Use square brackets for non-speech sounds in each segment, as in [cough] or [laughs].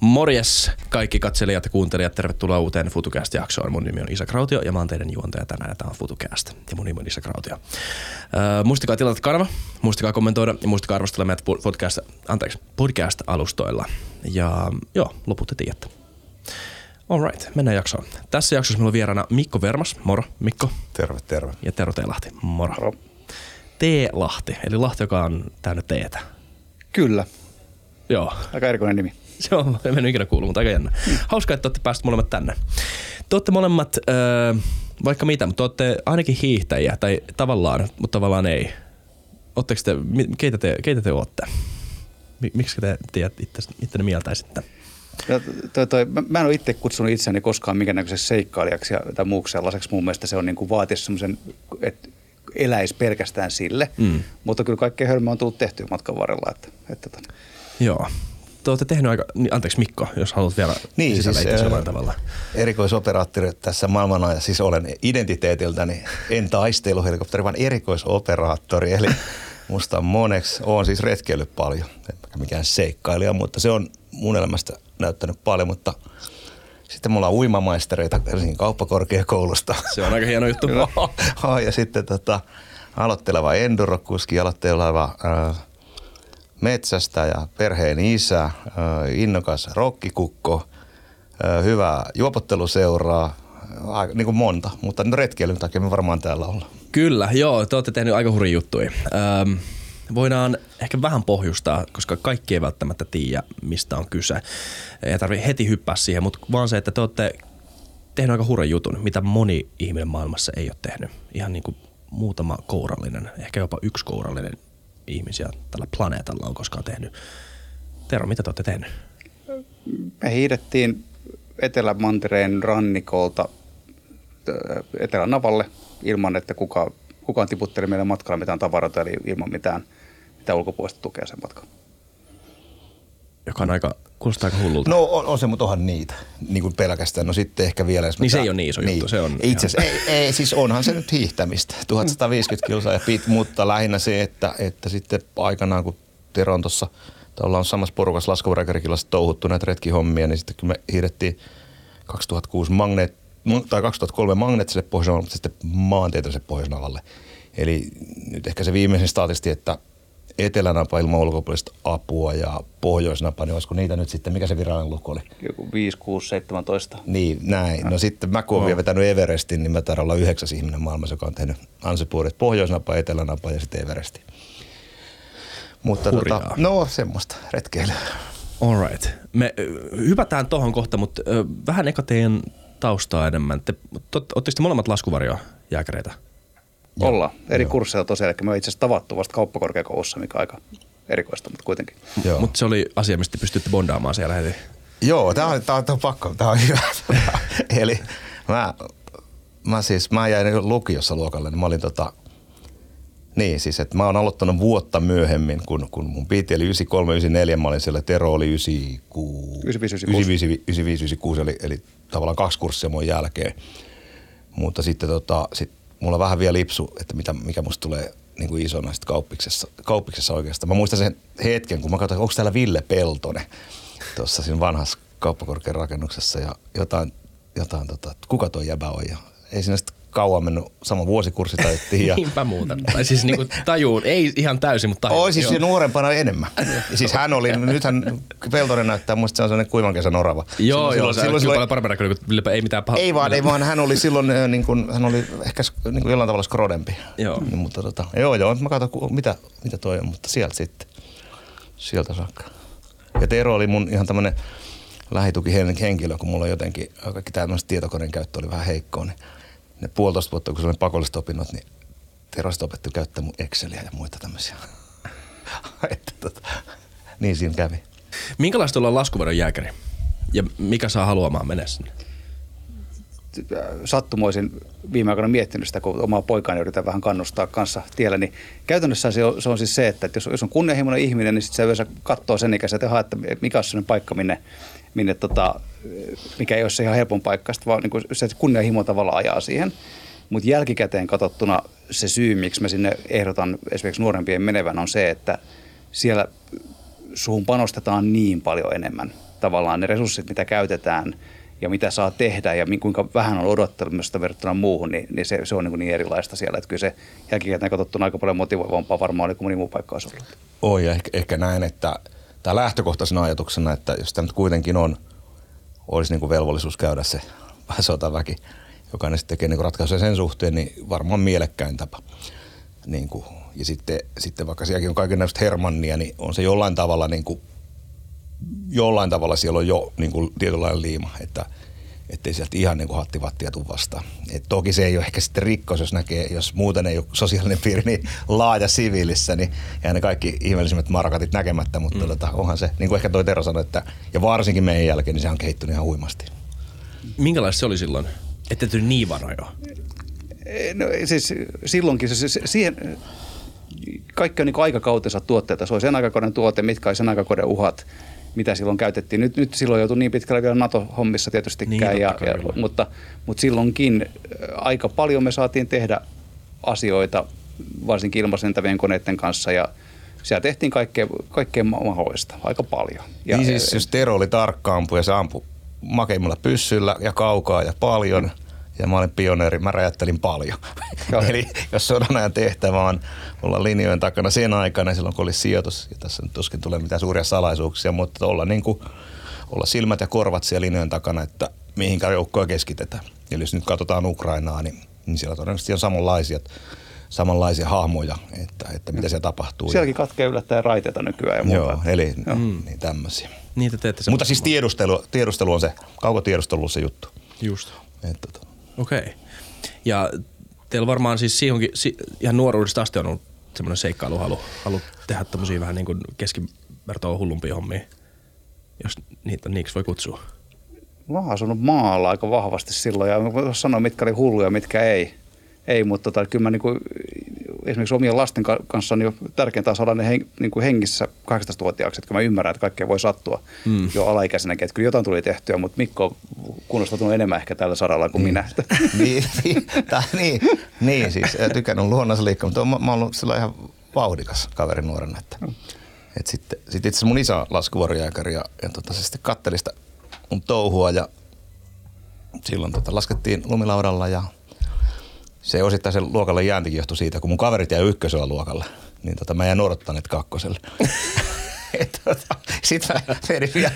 Morjes kaikki katselijat ja kuuntelijat, tervetuloa uuteen FutuCast-jaksoon. Mun nimi on Isa Krautio ja mä oon teidän juontaja tänään ja tää on FutuCast. Ja mun nimi on Isa Krautio. Öö, muistakaa tilata kanava, muistakaa kommentoida ja muistakaa arvostella meidät podcast, anteeksi, podcast-alustoilla. Ja joo, loput te tiedätte. Alright, mennään jaksoon. Tässä jaksossa meillä on vieraana Mikko Vermas. Moro, Mikko. Terve, terve. Ja Tero Teelahti. Moro. Moro. T-Lahti, eli Lahti, joka on täynnä teetä. Kyllä. Joo. Aika erikoinen nimi. [laughs] Se on, en mennyt ikinä kuullut, mutta aika jännä. Hauska, että olette päässeet molemmat tänne. Te olette molemmat, öö, vaikka mitä, mutta olette ainakin hiihtäjiä, tai tavallaan, mutta tavallaan ei. Oletteko te, keitä te, keitä te olette? Mi- miksi te tiedät itse, ittenne mieltäisitte? Ja toi, toi, mä, en ole itse kutsunut itseäni koskaan minkäännäköiseksi seikkailijaksi ja, tai muuksi sellaiseksi. Mun mielestä se on niin kuin vaatisi semmoisen, että eläisi pelkästään sille. Mm. Mutta kyllä kaikkea hölmöä on tullut tehtyä matkan varrella. Että, että, että. Joo. Te olette tehnyt aika, niin, anteeksi Mikko, jos haluat vielä Niin, sisällä siis, jollain tavalla. Erikoisoperaattori tässä maailmanajassa, siis olen identiteetiltäni en taisteluhelikopteri, vaan erikoisoperaattori. Eli [laughs] musta on moneksi, olen siis retkeillyt paljon, en mikään seikkailija, mutta se on mun elämästä näyttänyt paljon, mutta sitten mulla on uimamaistereita Helsingin kauppakorkeakoulusta. Se on aika hieno juttu. [laughs] Ja sitten tota, aloitteleva endurokuski, aloitteleva äh, metsästäjä, perheen isä, innokas rokkikukko, hyvä juopotteluseuraa, niin kuin monta, mutta retkeilyn takia me varmaan täällä ollaan. Kyllä, joo, te olette tehnyt aika hurja juttuja. Öm, voidaan ehkä vähän pohjustaa, koska kaikki ei välttämättä tiedä, mistä on kyse. Ei tarvitse heti hyppää siihen, mutta vaan se, että te olette tehnyt aika hurjan jutun, mitä moni ihminen maailmassa ei ole tehnyt. Ihan niin kuin muutama kourallinen, ehkä jopa yksi kourallinen ihmisiä tällä planeetalla on koskaan tehnyt. Tero, mitä te olette tehnyt? Me hiidettiin Etelämantereen rannikolta ö, Etelänavalle ilman, että kuka, kukaan tiputteli meille matkalla mitään tavaroita, eli ilman mitään, mitään ulkopuolista tukea sen matkan. Joka on aika, kuulostaa aika hullulta. No on, on se, mutta onhan niitä niin kuin pelkästään. No sitten ehkä vielä. Jos Niin se tää- ei ole niin iso juttu, se on Itse asiassa, ei, ei, siis onhan se nyt hiihtämistä. [laughs] 1150 kilsaa ja pit, mutta lähinnä se, että, että sitten aikanaan kun Tero on tuossa, tai ollaan samassa porukassa Laskavaräkärikilassa touhuttu näitä retkihommia, niin sitten kun me hiihdettiin 2006 magneet, tai 2003 magneettiselle pohjoisnavalle, mutta sitten maantieteelliselle pohjoisnavalle. Eli nyt ehkä se viimeisin statisti, että etelänapa ilman ulkopuolista apua ja pohjoisnapa, niin olisiko niitä nyt sitten, mikä se virallinen luku oli? Joku 5, 6, 17. Niin, näin. No sitten mä kun olen vielä vetänyt Everestin, niin mä taidan olla yhdeksäs ihminen maailmassa, joka on tehnyt ansipuolet pohjoisnapa, etelänapa ja sitten Everesti. Mutta Hurjaa. tota, no semmoista retkeilyä. Alright. Me hypätään tohon kohta, mutta ö, vähän eka teidän taustaa enemmän. Te, ootteko te molemmat laskuvarjojääkäreitä? Joo, Ollaan. Eri kursseilla tosiaan, eli me itse asiassa tavattu vasta kauppakorkeakoulussa, mikä aika erikoista, mutta kuitenkin. Joo. Mutta se oli asia, mistä te pystytte bondaamaan siellä heti. Joo, tää on, tää on, tää on pakko, tää on hyvä. [laughs] Eli mä, mä siis, mä jäin lukiossa luokalle, niin mä olin tota, niin siis, että mä oon aloittanut vuotta myöhemmin, kun, kun mun piti, eli 93, 94, mä olin siellä, Tero oli 96, 95, 95, 95, 96, eli, eli tavallaan kaksi kurssia mun jälkeen. Mutta sitten tota, sit mulla vähän vielä lipsu, että mitä, mikä musta tulee niin kuin isona sit kauppiksessa, kauppiksessa oikeastaan. Mä muistan sen hetken, kun mä katsoin, onko täällä Ville Peltonen tuossa siinä vanhassa kauppakorkean rakennuksessa ja jotain, jotain tota, kuka tuo jäbä on ja ei siinä sitten kauan mennyt, sama vuosikurssi taittiin [laughs] ja Niinpä muuta. tai siis niinku tajuun, ei ihan täysin, mutta tajuun. Oi siis Joo. jo nuorempana enemmän. [laughs] Siis hän oli, nythän Peltonen näyttää musta se on sellainen kuivan kesän orava. Joo, joo, se on kyllä silloin, paljon Villepä ei mitään pahaa. ei vaan, ei vaan, hän oli silloin niin kuin, hän oli ehkä niin kuin jollain tavalla skrodempi. Joo. Niin, mutta tota, joo, joo, mä katson, mitä, mitä toi on, mutta sieltä sitten. Sieltä saakka. Ja Tero oli mun ihan tämmönen lähitukihenkilö, kun mulla jotenkin kaikki tämmöiset tietokoneen käyttö oli vähän heikkoa, niin ne puolitoista vuotta, kun se oli pakolliset opinnot, niin Tero sitten opetti käyttää mun Exceliä ja muita tämmöisiä. [laughs] että tota, niin siinä kävi. Minkälaista olla laskuvarjon jääkäri? Ja mikä saa haluamaan mennä sinne? Sattumoisin viime aikoina miettinyt sitä, kun omaa poikaani yritän vähän kannustaa kanssa tiellä, niin käytännössä se on, se on siis se, että jos, jos on kunnianhimoinen ihminen, niin sitten se yleensä katsoo sen ikäisen, että, että mikä on sellainen paikka, minne, minne tota, mikä ei ole se ihan helpon paikka, vaan niin se kunnianhimo tavalla ajaa siihen. Mutta jälkikäteen katsottuna se syy, miksi mä sinne ehdotan esimerkiksi nuorempien menevän, on se, että siellä suhun panostetaan niin paljon enemmän tavallaan ne resurssit, mitä käytetään ja mitä saa tehdä ja kuinka vähän on odottelemista verrattuna muuhun, niin, niin se, se on niin, niin erilaista siellä. Että kyllä se jälkikäteen katsottuna aika paljon motivoivampaa varmaan oli kuin moni muu paikka olisi ollut. Oi, ja ehkä, ehkä näin, että tämä lähtökohtaisena ajatuksena, että jos tämä nyt kuitenkin on, olisi niin kuin velvollisuus käydä se [laughs] sotaväki, jokainen sitten tekee niin ratkaisuja sen suhteen, niin varmaan mielekkäin tapa. Niin kuin, ja sitten, sitten vaikka sielläkin on kaikenlaista hermannia, niin on se jollain tavalla niin kuin, jollain tavalla siellä on jo niin kuin tietynlainen liima, että ettei sieltä ihan niin kuin hattivattia tule vastaan. Et toki se ei ole ehkä sitten rikkos, jos näkee, jos muuten ei ole sosiaalinen piiri niin laaja siviilissä, niin jää ne kaikki ihmeellisimmät markatit näkemättä, mutta mm. tota, onhan se, niin kuin ehkä toi Tero sanoi, että ja varsinkin meidän jälkeen, niin se on kehittynyt ihan huimasti. Minkälaista se oli silloin? Ette tuli niin varoja? No siis silloinkin, siis siihen, kaikki on niin aikakautensa tuotteita. Se oli sen aikakauden tuote, mitkä oli sen aikakauden uhat, mitä silloin käytettiin. Nyt, nyt silloin joutui niin pitkälle vielä NATO-hommissa tietysti niin, ja, ja, mutta, mutta silloinkin aika paljon me saatiin tehdä asioita, varsinkin ilmasentävien koneiden kanssa ja siellä tehtiin kaikkea, kaikkea mahdollista, aika paljon. Ja, niin siis jos Tero oli tarkka ampuja, se ampui makeimmalla pyssyllä ja kaukaa ja paljon. Ja mä olin pioneeri, mä räjättelin paljon. [laughs] Eli jos sodan ajan tehtävä on olla linjojen takana sen aikana, silloin kun oli sijoitus, ja tässä nyt tuskin tulee mitään suuria salaisuuksia, mutta olla, niin kuin, olla silmät ja korvat siellä linjojen takana, että mihinkä joukkoja keskitetään. Eli jos nyt katsotaan Ukrainaa, niin, niin siellä todennäköisesti on samanlaisia, samanlaisia hahmoja, että, että mitä siellä tapahtuu. Sielläkin katkee yllättäen raiteita nykyään ja muuta. Joo, eli Joo. Mm. niin tämmöisiä. Niitä teette Mutta siis tiedustelu, tiedustelu on se, kaukotiedustelu on se juttu. Just. Että, tota. Okei. Okay. Ja teillä varmaan siis siihenkin, ihan nuoruudesta asti on ollut semmoinen seikkailu, halu, tehdä tämmöisiä vähän niin kuin keskivertoa hullumpia hommia, jos niitä niiksi voi kutsua. Mä oon asunut maalla aika vahvasti silloin ja mä sanoa, mitkä oli hulluja, mitkä ei. Ei, mutta tota, kyllä mä niin kuin, esimerkiksi omien lasten kanssa on jo tärkeintä saada ne hen, niin kuin hengissä 18-vuotiaaksi, että mä ymmärrän, että kaikkea voi sattua mm. jo alaikäisenäkin. Että kyllä jotain tuli tehtyä, mutta Mikko on kunnostautunut enemmän ehkä tällä saralla kuin mm. minä. [laughs] niin, niin, tää, niin, niin, siis tykännyt luonnossa liikkua, mutta mä, mä oon ollut sillä ihan vauhdikas kaveri nuorena. Että, mm. et sitten sit itse mun isä laskuvarjääkäri ja, ja tota, se sitten katteli sitä mun touhua ja silloin tota, laskettiin lumilaudalla ja – se osittain se luokalle jääntikin johtui siitä, kun mun kaverit jäi ykkösellä luokalla, niin tota, mä jäin odottaneet kakkoselle. [laughs] tota, Sitten mä menin vielä,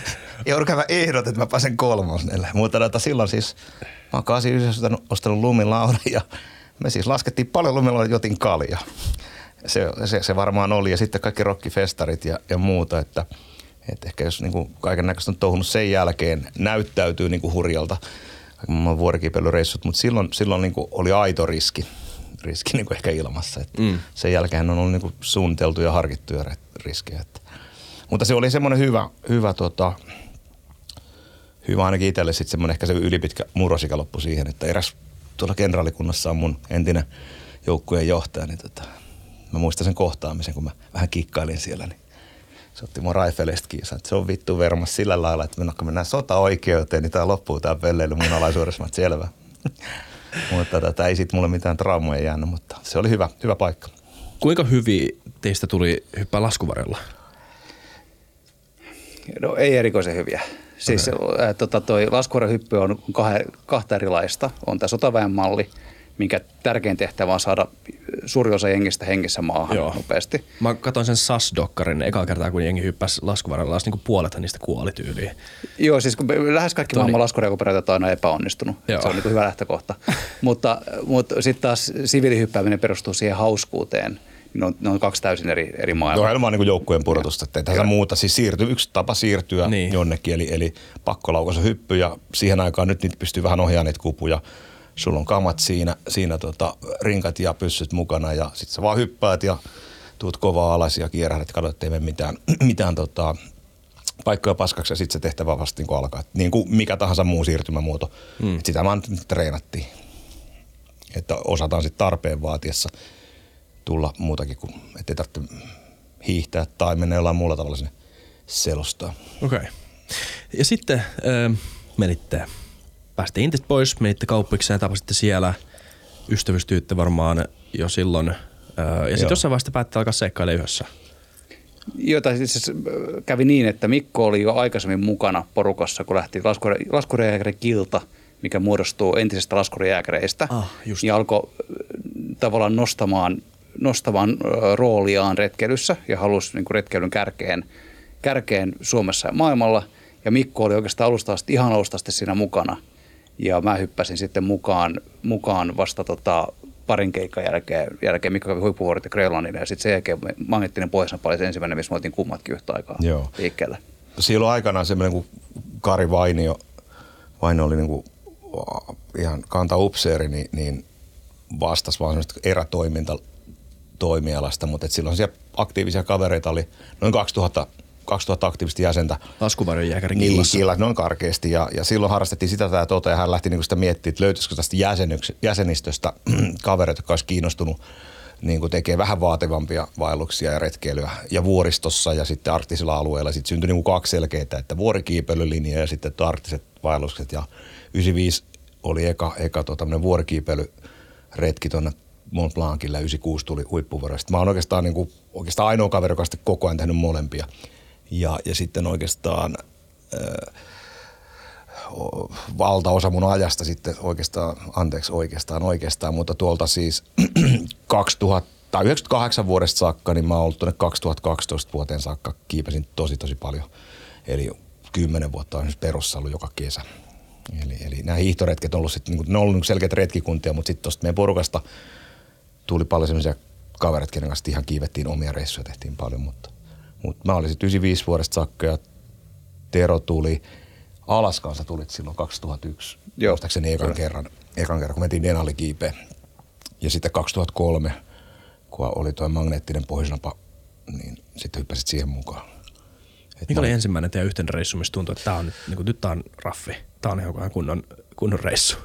joudun ehdot, että mä pääsen kolmosnelle. Mutta tota, silloin siis mä oon 89 ostanut lumilaudan ja me siis laskettiin paljon lumilaudan, jotin kalja. Se, se, se, varmaan oli ja sitten kaikki rockifestarit ja, ja muuta, että, että ehkä jos niin kaiken näköistä on touhunut sen jälkeen, näyttäytyy niin kuin hurjalta – vuorikipeilyreissut, mutta silloin, silloin niin kuin oli aito riski, riski niin kuin ehkä ilmassa. Että mm. Sen jälkeen on ollut niin kuin suunniteltuja ja harkittuja riskejä. Että. Mutta se oli semmoinen hyvä, hyvä, tota, hyvä ainakin itselle sitten semmoinen ehkä se ylipitkä murrosikä loppu siihen, että eräs tuolla kenraalikunnassa on mun entinen joukkueen johtaja, niin tota, mä muistan sen kohtaamisen, kun mä vähän kikkailin siellä, niin se otti mun Raifeleista kiinni, että se on vittu vermas sillä lailla, että kun mennään sota-oikeuteen, niin tämä loppuu tämä pelleily mun alaisuudessa, että selvä. [laughs] mutta tätä tota, ei sitten mulle mitään traumoja jäänyt, mutta se oli hyvä, hyvä paikka. Kuinka hyvin teistä tuli hyppää laskuvarjolla? No ei erikoisen hyviä. Siis okay. tota, toi laskuvarjohyppy on kahta erilaista. On tämä sotaväen malli – minkä tärkein tehtävä on saada suuri osa jengistä hengissä maahan Joo. nopeasti. Mä katsoin sen SAS-dokkarin eka kertaa, kun jengi hyppäsi laskuvarrella, niin puolet niistä kuoli tyyliin. Joo, siis kun lähes kaikki Toni. maailman laskurekuperaatiot on aina epäonnistunut. Joo. Se on niin hyvä lähtökohta. [laughs] mutta mutta sitten taas siviilihyppääminen perustuu siihen hauskuuteen – ne on, ne on kaksi täysin eri, eri maailmaa. Tuo on niin joukkueen pudotusta, että tässä muuta. Siis siirtyy, yksi tapa siirtyä niin. jonnekin, eli, eli pakkolaukasu hyppy ja siihen aikaan nyt niitä pystyy vähän ohjaamaan niitä kupuja sulla on kamat siinä, siinä tota, rinkat ja pyssyt mukana ja sitten sä vaan hyppäät ja tuut kovaa alas ja kierrät, että katsot, ettei mitään, [clears throat] mitään tota, paikkoja paskaksi ja sitten se tehtävä vasta niin alkaa. Niin kuin mikä tahansa muu siirtymämuoto. Hmm. Et sitä vaan treenattiin. Että osataan sitten tarpeen vaatiessa tulla muutakin kuin, ettei tarvitse hiihtää tai mennä jollain muulla tavalla sinne selostaa. Okei. Okay. Ja sitten äh, menitte päästiin Intistä pois, menitte kauppikseen, tapasitte siellä, ystävystyytte varmaan jo silloin. Ja sitten jossain vaiheessa päätti alkaa seikkailemaan yhdessä. Jota siis äh, kävi niin, että Mikko oli jo aikaisemmin mukana porukassa, kun lähti laskurijääkäri Kilta, mikä muodostuu entisestä laskurijääkäreistä. Ah, just. ja alkoi tavallaan nostamaan, nostamaan rooliaan retkeilyssä ja halusi niin kuin retkeilyn kärkeen, kärkeen Suomessa ja maailmalla. Ja Mikko oli oikeastaan alusta asti, ihan alusta asti siinä mukana. Ja mä hyppäsin sitten mukaan, mukaan vasta tota, parin keikan jälkeen, jälkeen Mikko kävi huippuvuoret ja Grönlannille ja sitten sen jälkeen magneettinen pohjoisnapa oli se ensimmäinen, missä me oltiin kummatkin yhtä aikaa Joo. liikkeelle. Silloin aikanaan semmoinen kuin Kari Vainio, Vainio oli niin kuin ihan kanta upseeri, niin, niin vastasi vaan semmoista erätoiminta toimialasta, mutta et silloin siellä aktiivisia kavereita oli noin 2000 2000 aktiivista jäsentä. Laskuvarjon jääkärin Niin, killat, noin karkeasti. Ja, ja silloin harrastettiin sitä tämä tota, ja hän lähti niinku sitä miettimään, että löytyisikö tästä jäsenyks- jäsenistöstä [clears throat] kavereita, jotka olisi kiinnostunut niin kuin tekee vähän vaativampia vaelluksia ja retkeilyä. Ja vuoristossa ja sitten arktisilla alueilla sitten syntyi niin kuin kaksi selkeää, että vuorikiipeilylinja ja sitten arktiset vaellukset. Ja 95 oli eka, eka tuo vuorikiipeilyretki tuonne Mont Blancille ja 96 tuli huippuvuoro. Sitten mä oon oikeastaan, niin kuin, oikeastaan ainoa kaveri, joka koko ajan tehnyt molempia. Ja, ja sitten oikeastaan o- valtaosa mun ajasta sitten oikeastaan, anteeksi oikeastaan oikeastaan, mutta tuolta siis [clears throat] 2000 tai 98 vuodesta saakka, niin mä oon ollut tuonne 2012 vuoteen saakka, kiipesin tosi tosi paljon. Eli 10 vuotta on perussa ollut joka kesä. Eli, eli nämä hiihtoretket on ollut sitten, niin ne on ollut selkeitä retkikuntia, mutta sitten tuosta meidän porukasta tuli paljon semmoisia kavereita, kenen kanssa ihan kiivettiin omia reissuja, tehtiin paljon, mutta, mutta mä olin sitten 95 vuodesta saakka ja Tero tuli, Alaskansa tulit silloin 2001, Joo, muistaakseni ekan kyllä. kerran, ekan kerran, kun mentiin Denali kiipeen. Ja sitten 2003, kun oli tuo magneettinen pohjoisnapa, niin sitten hyppäsit siihen mukaan. Et Mikä mä- oli ensimmäinen teidän yhteinen reissu, missä tuntui, että tämä on, nyt, niin kuin, nyt tää on raffi. Tämä on ihan kunnon, kunnon reissu.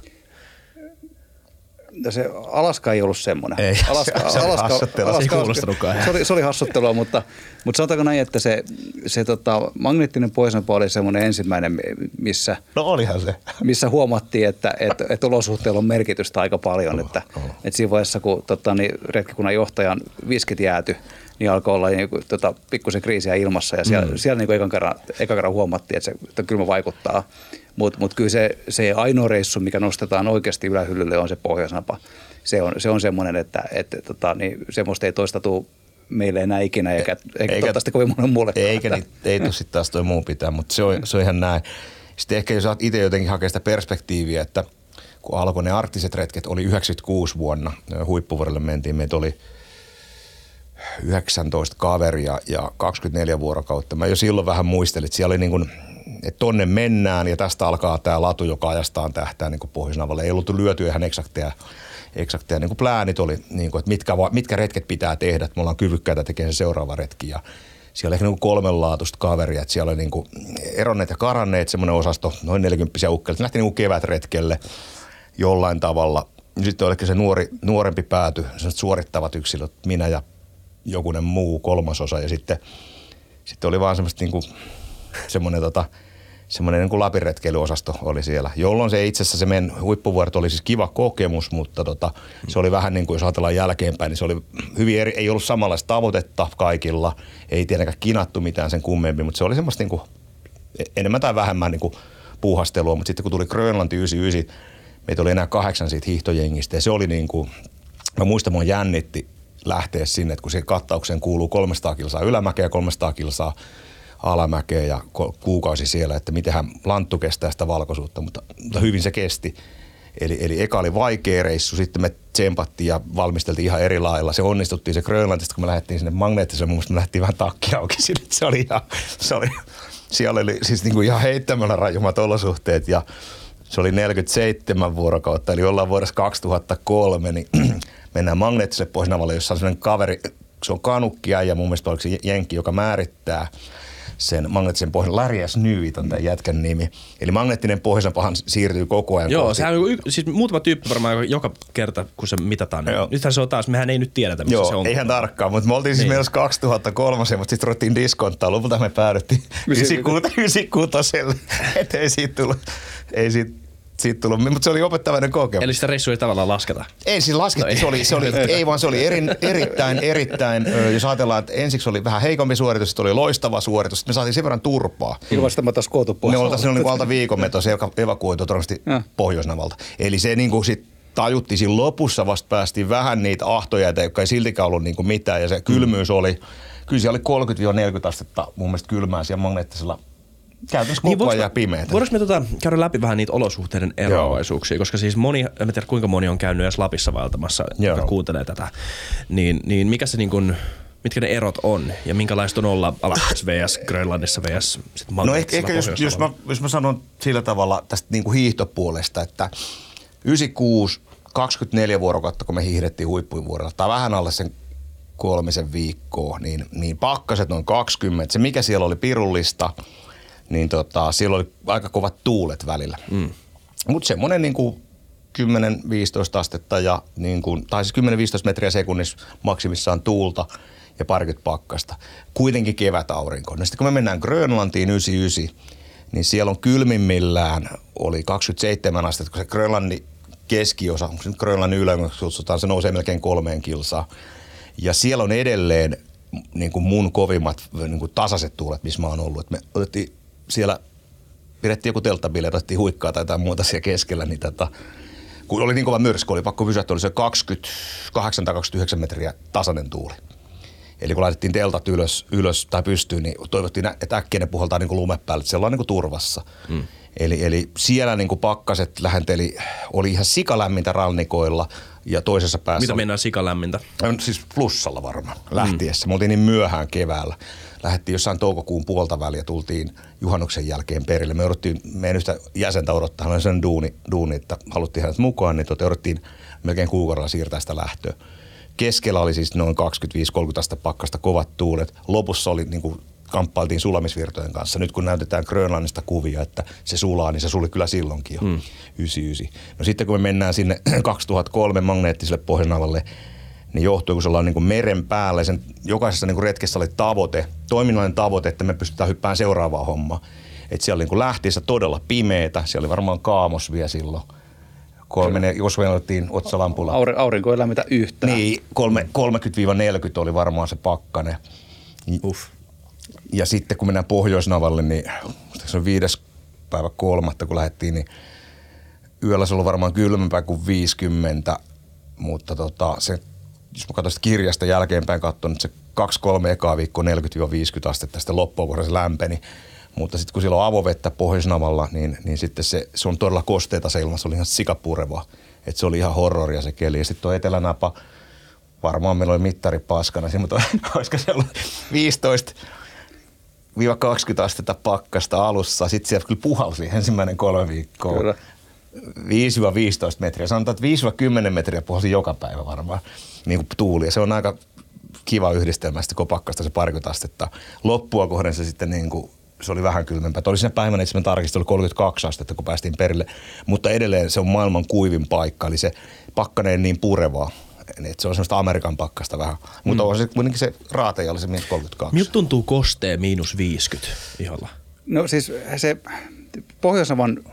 Se Alaska ei ollut semmoinen. Ei, Alaska, se- se oli hassuttelua. Se ei kuulostanutkaan. Se oli, se oli hassuttelua, mutta, mutta sanotaanko näin, että se, se tota, magneettinen pohjoisnapa oli semmoinen ensimmäinen, missä, No olihan se. missä huomattiin, että, että, että olosuhteilla on merkitystä aika paljon. Oh, että, oh. että siinä vaiheessa, kun tota, niin retkikunnan johtajan viskit jääty, niin alkoi olla niin, tota, pikkusen kriisiä ilmassa ja siellä, mm. siellä niin kuin ekan, kerran, ekan kerran huomattiin, että se että kylmä vaikuttaa. Mutta mut kyllä se, se ainoa reissu, mikä nostetaan oikeasti ylähyllylle, on se pohjoisnapa. Se on, se on semmoinen, että, että tota, niin, semmoista ei toista tule meille enää ikinä, eikä, eikä, eikä toivottavasti kovin monen muulle. Eikä niitä, ei tule sitten taas toi muu pitää, mutta se on, se on ihan näin. Sitten ehkä jos itse jotenkin hakea sitä perspektiiviä, että kun alkoi ne arktiset retket, oli 96 vuonna, huippuvuorelle mentiin, meitä oli 19 kaveria ja 24 vuorokautta. Mä jo silloin vähän muistelin, että siellä oli niin kuin, että tonne mennään ja tästä alkaa tämä latu, joka ajastaan tähtää niin pohjoisnavalle. Ei ollut lyöty ihan eksakteja, eksakteja niin kuin pläänit oli, niin kuin, että mitkä, mitkä retket pitää tehdä, että me ollaan kyvykkäitä tekemään se seuraava retki. Ja siellä oli ehkä niin kolmenlaatuista kaveria, että siellä oli niin kuin eronneet ja karanneet semmoinen osasto, noin 40 ukkelit. Ne lähti niin kuin kevätretkelle jollain tavalla. Sitten oliko se nuori, nuorempi pääty, suorittavat yksilöt, minä ja jokunen muu kolmasosa. Ja sitten, sitten oli vaan semmoista niinku, semmoinen tota, semmoinen niin kuin lapiretkeilyosasto oli siellä, jolloin se itse asiassa se meidän huippuvuoret oli siis kiva kokemus, mutta tota, se oli vähän niin kuin, jos ajatellaan jälkeenpäin, niin se oli hyvin eri, ei ollut samanlaista tavoitetta kaikilla, ei tietenkään kinattu mitään sen kummemmin, mutta se oli semmoista niin kuin, enemmän tai vähemmän niin kuin puuhastelua, mutta sitten kun tuli Grönlanti 99, meitä oli enää kahdeksan siitä hiihtojengistä ja se oli niin kuin, mä muistan mua jännitti lähteä sinne, että kun siihen kattaukseen kuuluu 300 kilsaa ylämäkeä ja 300 kilsaa alamäkeä ja kuukausi siellä, että mitenhän lanttu kestää sitä valkoisuutta, mutta, mutta hyvin se kesti. Eli, eli eka oli vaikea reissu, sitten me tsempattiin ja valmisteltiin ihan eri lailla. Se onnistuttiin se Grönlantista, kun me lähdettiin sinne magneettiselle, mun me lähdettiin vähän takki auki [laughs] sinne. Se oli ihan, se oli, siellä oli siis niinku ihan heittämällä rajumat olosuhteet ja se oli 47 vuorokautta, eli ollaan vuodessa 2003, niin [clears throat] mennään magneettiselle Pohjanavalle, jossa on sellainen kaveri, se on kanukkia ja mun mielestä oliko se Jenkki, joka määrittää sen magneettisen pohjan, Larry S. Newit on tämän jätkän nimi. Eli magneettinen pohjasapahan siirtyy koko ajan Joo, kohti. sehän on, y- siis muutama tyyppi varmaan joka kerta, kun se mitataan. Niin Joo. nythän se on taas, mehän ei nyt tiedetä, missä Joo, se on. eihän tarkkaan, mutta me oltiin siis Niin. menossa 2003, mutta sitten ruvettiin diskonttaa. Lopulta me päädyttiin 96, että ei siitä tullut, ei siitä, siitä tullut, mutta se oli opettavainen kokemus. Eli sitä reissua ei tavallaan lasketa. Ei siis laskettiin, No se oli, se oli, [laughs] ei vaan se oli erin, erittäin, erittäin, ö, jos ajatellaan, että ensiksi oli vähän heikompi suoritus, sitten oli loistava suoritus, sitten me saatiin sen verran turpaa. Ilman sitä me oltaisiin kootu pois. Me oltaisiin niin alta viikon me tosiaan eva- evakuoitu todennäköisesti. Pohjoisnavalta. Eli se niin kuin sit tajuttiin siinä lopussa vasta päästiin vähän niitä ahtoja, jotka ei siltikään ollut niin kuin mitään. Ja se kylmyys oli, kyllä siellä oli 30-40 astetta mun mielestä kylmää siellä magneettisella käytännössä koko voiko- ajan pimeätä. Voidaanko me tota, käydä läpi vähän niitä olosuhteiden eroavaisuuksia, koska siis moni, en tiedä kuinka moni on käynyt edes Lapissa vaeltamassa, Joo. joka kuuntelee tätä, niin, niin mikä se niin kuin, mitkä ne erot on ja minkälaista on olla Alaskassa vs. Grönlannissa vs. Sit No ehkä, ehkä jos, jos, mä, jos mä sanon sillä tavalla tästä niin kuin hiihtopuolesta, että 96, 24 vuorokautta, kun me hiihdettiin huippuvuorella, tai vähän alle sen kolmisen viikkoa, niin, niin pakkaset on 20. Se mikä siellä oli pirullista, niin tota, siellä oli aika kovat tuulet välillä. Mm. Mutta semmoinen niin kuin 10-15 astetta ja niin kuin, tai siis 10-15 metriä sekunnissa maksimissaan tuulta ja parikymmentä pakkasta. Kuitenkin kevät aurinko. No sitten kun me mennään Grönlantiin 99, niin siellä on kylmimmillään oli 27 astetta, kun se Grönlannin keskiosa, onko se nyt Grönlannin ylängöksi kutsutaan, se nousee melkein kolmeen kilsaa. Ja siellä on edelleen niin kuin mun kovimmat niin kuin tasaiset tuulet, missä mä oon ollut. Et me otettiin siellä pidettiin joku telttabille, otettiin huikkaa tai jotain muuta siellä keskellä, niin tota, kun oli niin kova myrsky, oli pakko pysähtyä, oli se 28 tai 29 metriä tasainen tuuli. Eli kun laitettiin teltat ylös, ylös tai pystyyn, niin toivottiin, että äkkiä ne puhaltaa niin lume päälle, että siellä on niin kuin turvassa. Mm. Eli, eli siellä niin kuin pakkaset lähenteli, oli ihan sikalämmintä rannikoilla ja toisessa päässä Mitä mennään sikalämmintä? on siis plussalla varmaan lähtiessä. Mm. Me oltiin niin myöhään keväällä. Lähdettiin jossain toukokuun puolta väliä, tultiin juhannuksen jälkeen perille. Me odottiin, meidän yhtä jäsentä odottaa, hän sen duuni, duuni, että haluttiin hänet mukaan, niin tota, odottiin melkein kuukaudella siirtää sitä lähtöä. Keskellä oli siis noin 25-30 astetta pakkasta, kovat tuulet. Lopussa oli niin kuin kamppailtiin sulamisvirtojen kanssa. Nyt kun näytetään Grönlannista kuvia, että se sulaa, niin se suli kyllä silloinkin jo, hmm. 99. No sitten kun me mennään sinne [clears throat] 2003 magneettiselle Pohjanavalle, niin johtui, kun se ollaan niin kuin meren päällä. ja Sen, jokaisessa niin kuin retkessä oli tavoite, toiminnallinen tavoite, että me pystytään hyppään seuraavaan hommaan. Et siellä niin kuin lähtiessä todella pimeetä. Siellä oli varmaan kaamos vielä silloin. Kolme, jos me otettiin otsalampulla. Auri, aurinko ei lämmitä yhtään. Niin, kolme, 30-40 oli varmaan se pakkane. Uff. Ja sitten kun mennään Pohjoisnavalle, niin se on viides päivä kolmatta, kun lähdettiin, niin yöllä se oli varmaan kylmempää kuin 50, mutta tota, se, jos mä katson sitä kirjasta jälkeenpäin katson, että se kaksi-kolme ekaa viikkoa 40-50 astetta, sitten loppuun se lämpeni. Mutta sitten kun siellä on avovettä Pohjoisnavalla, niin, niin sitten se, se on todella kosteita se ilma, se oli ihan sikapureva. Että se oli ihan horroria se keli. Ja sitten tuo etelänapa, varmaan meillä oli mittari paskana, mutta [laughs] olisiko se ollut 15 20 astetta pakkasta alussa. Sitten sieltä kyllä puhalsi ensimmäinen kolme viikkoa. Kyllä. 5-15 metriä. Sanotaan, että 5-10 metriä puhalsi joka päivä varmaan niin kuin tuuli. Ja se on aika kiva yhdistelmä sitten, kun pakkasta se parikymmentä astetta. Loppua kohden se sitten niin kuin, se oli vähän kylmempää. Oli siinä päivänä, että mä tarkistin, oli 32 astetta, kun päästiin perille. Mutta edelleen se on maailman kuivin paikka, eli se pakkaneen niin purevaa. Että se on semmoista Amerikan pakkasta vähän. Mutta mm. on se kuitenkin se raateja oli se miinus 32. Miltä tuntuu kosteen miinus 50 iholla? No siis se Pohjois-Navan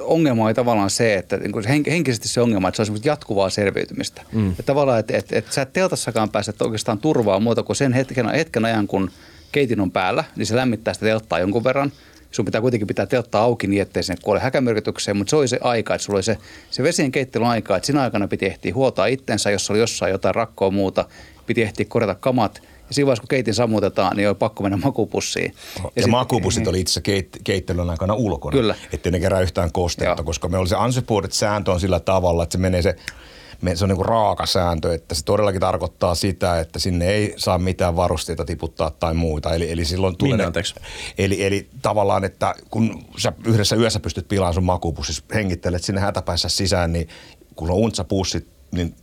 ongelma oli tavallaan se, että niin kuin henk- henkisesti se ongelma, että se on semmoista jatkuvaa selviytymistä. Mm. Että tavallaan, että, että, että sä et teltassakaan pääse oikeastaan turvaa muuta kuin sen hetken, hetken ajan, kun keitin on päällä, niin se lämmittää sitä telttaa jonkun verran. Sun pitää kuitenkin pitää telttaa auki niin, ettei sinne kuole häkämyrkytykseen, mutta se oli se aika, että sulla oli se, se vesien keittelyn aika, että siinä aikana piti ehtiä huoltaa itsensä, jos oli jossain jotain rakkoa muuta, piti ehtiä korjata kamat. Ja siinä vaiheessa, kun keitin sammutetaan, niin oli pakko mennä makupussiin. Ja, ja sit- makupussit oli itse keit, keittelyn aikana ulkona, Kyllä. ettei ne kerää yhtään kostetta, Joo. koska me oli se unsupported sääntö on sillä tavalla, että se menee se, se on niinku raaka sääntö, että se todellakin tarkoittaa sitä, että sinne ei saa mitään varusteita tiputtaa tai muuta. Eli, eli silloin tulee ne- anteeksi? Eli, eli tavallaan, että kun sä yhdessä yössä pystyt pilaamaan sun makupussis, hengittelet sinne hätäpäissä sisään, niin kun on untsapussit, niin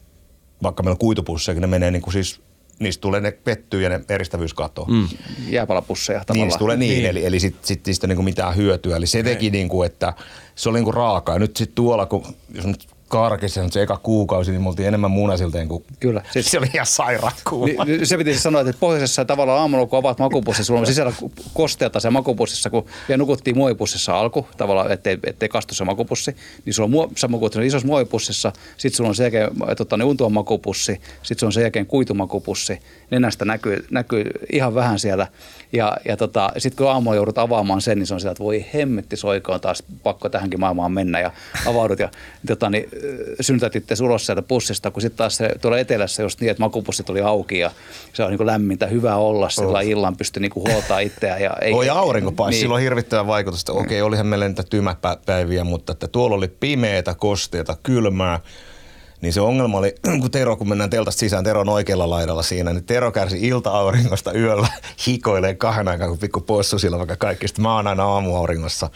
vaikka meillä on kuitupusseja, ne menee niin kuin siis, niistä tulee ne pettyy ja ne eristävyys katoaa. Mm. jääpalapusseja Niin, tavallaan. se tulee niin, Niin. niin. eli, eli sitten sit, sit niinku mitään hyötyä. Eli se teki niinku, että se oli niinku raaka. Ja nyt sitten tuolla, kun jos nyt karkisen se eka kuukausi, niin me oltiin enemmän munasilteen kuin... Kyllä. Siis, [laughs] se oli ihan sairaan kuuma. Niin, se piti sanoa, että pohjoisessa tavallaan aamulla, kun avaat makupussi, sulla on sisällä kosteata se makupussissa, kun ja nukuttiin muovipussissa alku, tavallaan, ettei, ettei kastu se makupussi, niin sulla on muo, sä nukut isossa muovipussissa, sitten sulla on sen jälkeen tota, niin untuon makupussi, sitten sulla on sen jälkeen kuitumakupussi, nenästä näkyy, näkyy ihan vähän siellä, ja, ja tota, sitten kun aamulla joudut avaamaan sen, niin se on sitä, että voi hemmetti soikoon taas pakko tähänkin maailmaan mennä ja avaudut ja tota, niin, synnytät itse ulos sieltä pussista, kun sitten taas se tuolla etelässä just niin, että makupussit oli auki ja se on niin lämmintä, hyvä olla sillä illan, pystyi niin huoltaa itseään. Ja ei, Oi aurinko paisi, niin. silloin hirvittävä vaikutusta. Okei, olihan meillä niitä tymäpäiviä, mutta että tuolla oli pimeätä, kosteita, kylmää. Niin se ongelma oli, [clears throat] kun Tero, kun mennään teltasta sisään, Tero on oikealla laidalla siinä, niin Tero kärsi ilta-auringosta yöllä, [laughs] hikoilee kahden aikaa, kun pikku possu sillä vaikka kaikki. Sitten mä oon aina aamuauringossa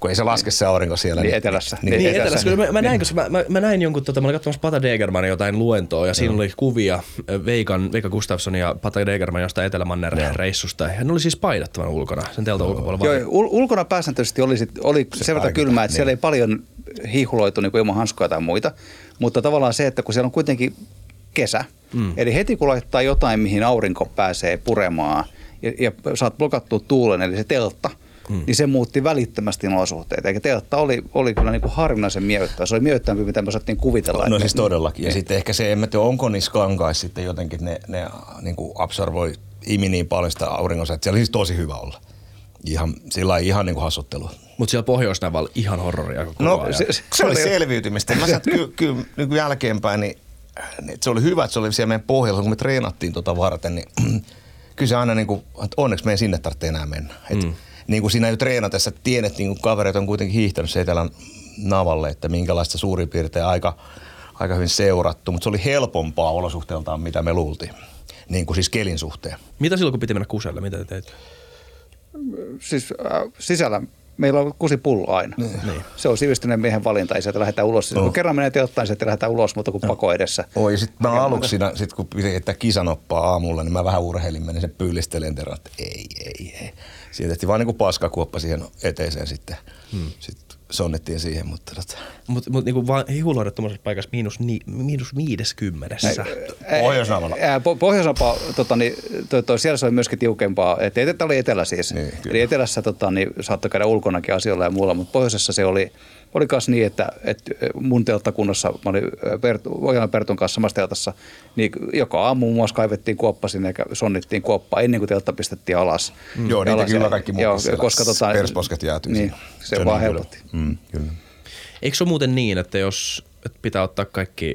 kun ei se laske se aurinko siellä. Niin, niin etelässä. Niin, niin etelässä. etelässä. Mä, mä, näin, koska mä, mä, mä, näin jonkun, tota, mä olin katsomassa Pata Degermanin jotain luentoa ja siinä oli kuvia Veikan, Veika Gustafsson ja Pata Degerman jostain Etelämanner reissusta. Ja ne oli siis paidattoman ulkona, sen teltan no. ulkopuolella. Joo, ul- ulkona pääsääntöisesti oli, sit, oli se sen verran kylmää, että niin. siellä ei paljon hiihuloitu niin ilman hanskoja tai muita. Mutta tavallaan se, että kun siellä on kuitenkin kesä, mm. eli heti kun laittaa jotain, mihin aurinko pääsee puremaan ja, ja saat blokattua tuulen, eli se teltta – mm. niin se muutti välittömästi olosuhteita. Eikä teltta oli, oli kyllä niin kuin harvinaisen miellyttävä. Se oli miellyttävämpi, mitä me osattiin kuvitella. No, no siis todellakin. Ja niin. sitten ehkä se, en tiedä, onko niissä kankaissa sitten jotenkin, ne, ne niin kuin absorboi imi niin paljon sitä auringossa, että siellä oli siis tosi hyvä olla. Ihan, sillä ihan niin kuin hassuttelua. Mutta siellä pohjois ihan horroria koko No ajan. se, se, se oli selviytymistä. Mä saat kyllä ky, niin jälkeenpäin, niin, niin se oli hyvä, että se oli siellä meidän pohjalla, kun me treenattiin tota varten, niin [clears throat] kyllä se aina niin kuin, että onneksi meidän sinne tarvitsee enää mennä. Et, mm niin kuin siinä jo treenatessa tienet, niin kuin kaverit on kuitenkin hiihtänyt se etelän navalle, että minkälaista suurin piirtein aika, aika hyvin seurattu, mutta se oli helpompaa olosuhteeltaan, mitä me luultiin, niin kuin siis kelin suhteen. Mitä silloin, kun piti mennä kuselle, mitä te teit? Siis äh, sisällä meillä on kusipullo aina. Niin. niin. Se on sivistyneen miehen valinta, ei sieltä lähdetä ulos. No. Kun kerran menee telttaan, niin lähdetään ulos, mutta kun no. pako edessä. Oi, sitten mä aluksi siinä, sit kun piti että kisanoppaa aamulla, niin mä vähän urheilin, menin sen pyylistelen terän, että ei, ei, ei. Siinä tehtiin vaan niin paskakuoppa siihen eteiseen sitten. Hmm. Sitten sonnettiin siihen, mutta... Tota. Mutta mut, niinku vaan hihuloida tuommoisessa paikassa miinus, ni, miinus viideskymmenessä. Pohjoisnavalla. Pohjoisnapa, tota, niin, to, to, siellä se oli myöskin tiukempaa. Et, et, oli etelä siis. Niin, Eli etelässä tota, niin, saattoi käydä ulkonakin asioilla ja muulla, mutta pohjoisessa se oli, oli myös niin, että, että mun telttakunnassa, mä olin Pertu, Pertun kanssa samassa teltassa, niin joka aamu muun muassa kaivettiin kuoppa sinne ja sonnittiin kuoppa ennen kuin teltta pistettiin alas. Mm. Joo, niitä kyllä kaikki muut joo, koska tota, persposket jäätyy niin, se, se vaan helpotti. Mm, kyllä. Eikö se ole muuten niin, että jos että pitää ottaa kaikki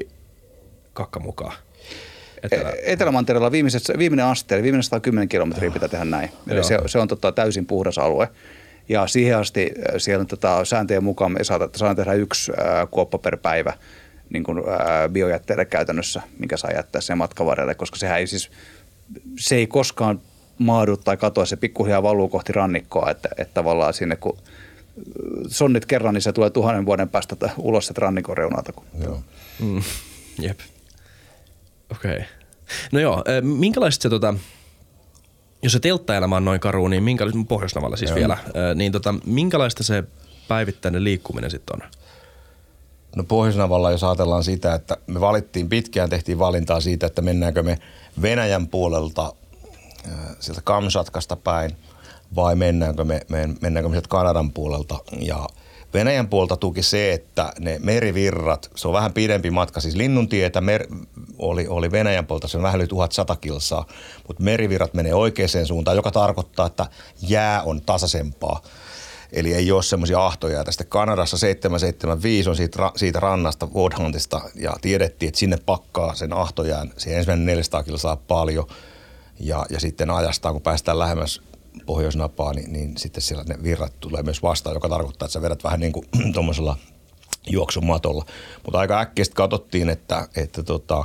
kakka mukaan? Etelä... E- Etelämantereella viimeinen aste, eli viimeinen 110 kilometriä pitää tehdä näin. Eli se, se on tota, täysin puhdas alue. Ja siihen asti äh, siellä tota, sääntöjen mukaan me saadaan tehdä yksi ää, äh, kuoppa per päivä niin kuin, ää, äh, biojätteelle käytännössä, minkä saa jättää sen matkan varrelle, koska sehän ei siis, se ei koskaan maadu tai katoa, se pikkuhiljaa valuu kohti rannikkoa, että, että tavallaan sinne kun sonnit kerran, niin se tulee tuhannen vuoden päästä ulos sieltä rannikon reunalta. Joo. Mm. Jep. Okei. Okay. No joo, minkälaista se tota, jos se telttaelämä on noin karu, niin minkälaista, Pohjoisnavalla siis Joo. vielä, niin tota, minkälaista se päivittäinen liikkuminen sitten on? No Pohjoisnavalla, jos ajatellaan sitä, että me valittiin pitkään, tehtiin valintaa siitä, että mennäänkö me Venäjän puolelta sieltä Kamsatkasta päin vai mennäänkö me, mennäänkö me sieltä Kanadan puolelta. Ja Venäjän puolta tuki se, että ne merivirrat, se on vähän pidempi matka, siis Linnuntietä mer, oli, oli Venäjän puolta, se on vähän yli 1100 kilsaa, mutta merivirrat menee oikeaan suuntaan, joka tarkoittaa, että jää on tasaisempaa. Eli ei ole semmoisia ahtoja. Tästä Kanadassa 775 on siitä, siitä rannasta, Woodhuntista, ja tiedettiin, että sinne pakkaa sen ahtojään, se ensimmäinen 400 kilsaa paljon, ja, ja sitten ajastaan, kun päästään lähemmäs pohjoisnapaa, niin, niin sitten siellä ne virrat tulee myös vastaan, joka tarkoittaa, että sä vedät vähän niin kuin [clears throat] tuommoisella juoksumatolla. Mutta aika äkkiä katsottiin, että, että tota,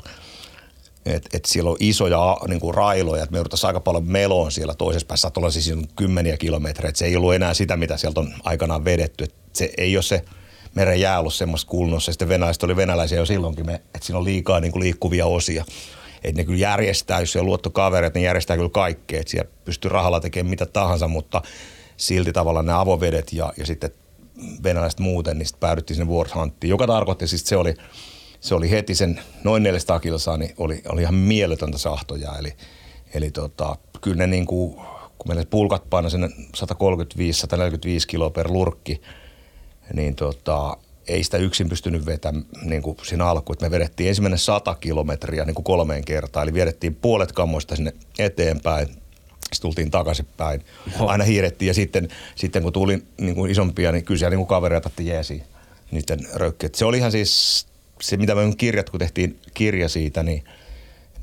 et, et siellä on isoja niin kuin railoja, että me joudutaan aika paljon meloon siellä toisessa päässä, saattaa olla siis kymmeniä kilometrejä, se ei ollut enää sitä, mitä sieltä on aikanaan vedetty. Et se ei ole se meren jää ollut semmoista kulnossa, sitten venäläiset oli venäläisiä jo silloinkin, että siinä on liikaa niin kuin liikkuvia osia että ne kyllä järjestää, jos on luottokavereita, ne järjestää kyllä kaikkea, että siellä pystyy rahalla tekemään mitä tahansa, mutta silti tavallaan ne avovedet ja, ja sitten venäläiset muuten, niin sitten päädyttiin sinne Warhanttiin, joka tarkoitti siis, se oli, se oli heti sen noin 400 kilsaa, niin oli, oli ihan mieletöntä sahtoja. Eli, eli tota, kyllä ne niin kuin, kun meillä pulkat paino sinne 135-145 kiloa per lurkki, niin tota, ei sitä yksin pystynyt vetämään niin kuin siinä alkuun. Me vedettiin ensimmäinen 100 kilometriä niin kuin kolmeen kertaan, eli vedettiin puolet kammoista sinne eteenpäin, sitten tultiin takaisinpäin. Aina hiirettiin ja sitten, sitten kun tuli niin kuin isompia, niin kyllä siellä niin kavereita otti jeesi niiden röykkiä. Se oli ihan siis se, mitä me kirjat, kun tehtiin kirja siitä, niin,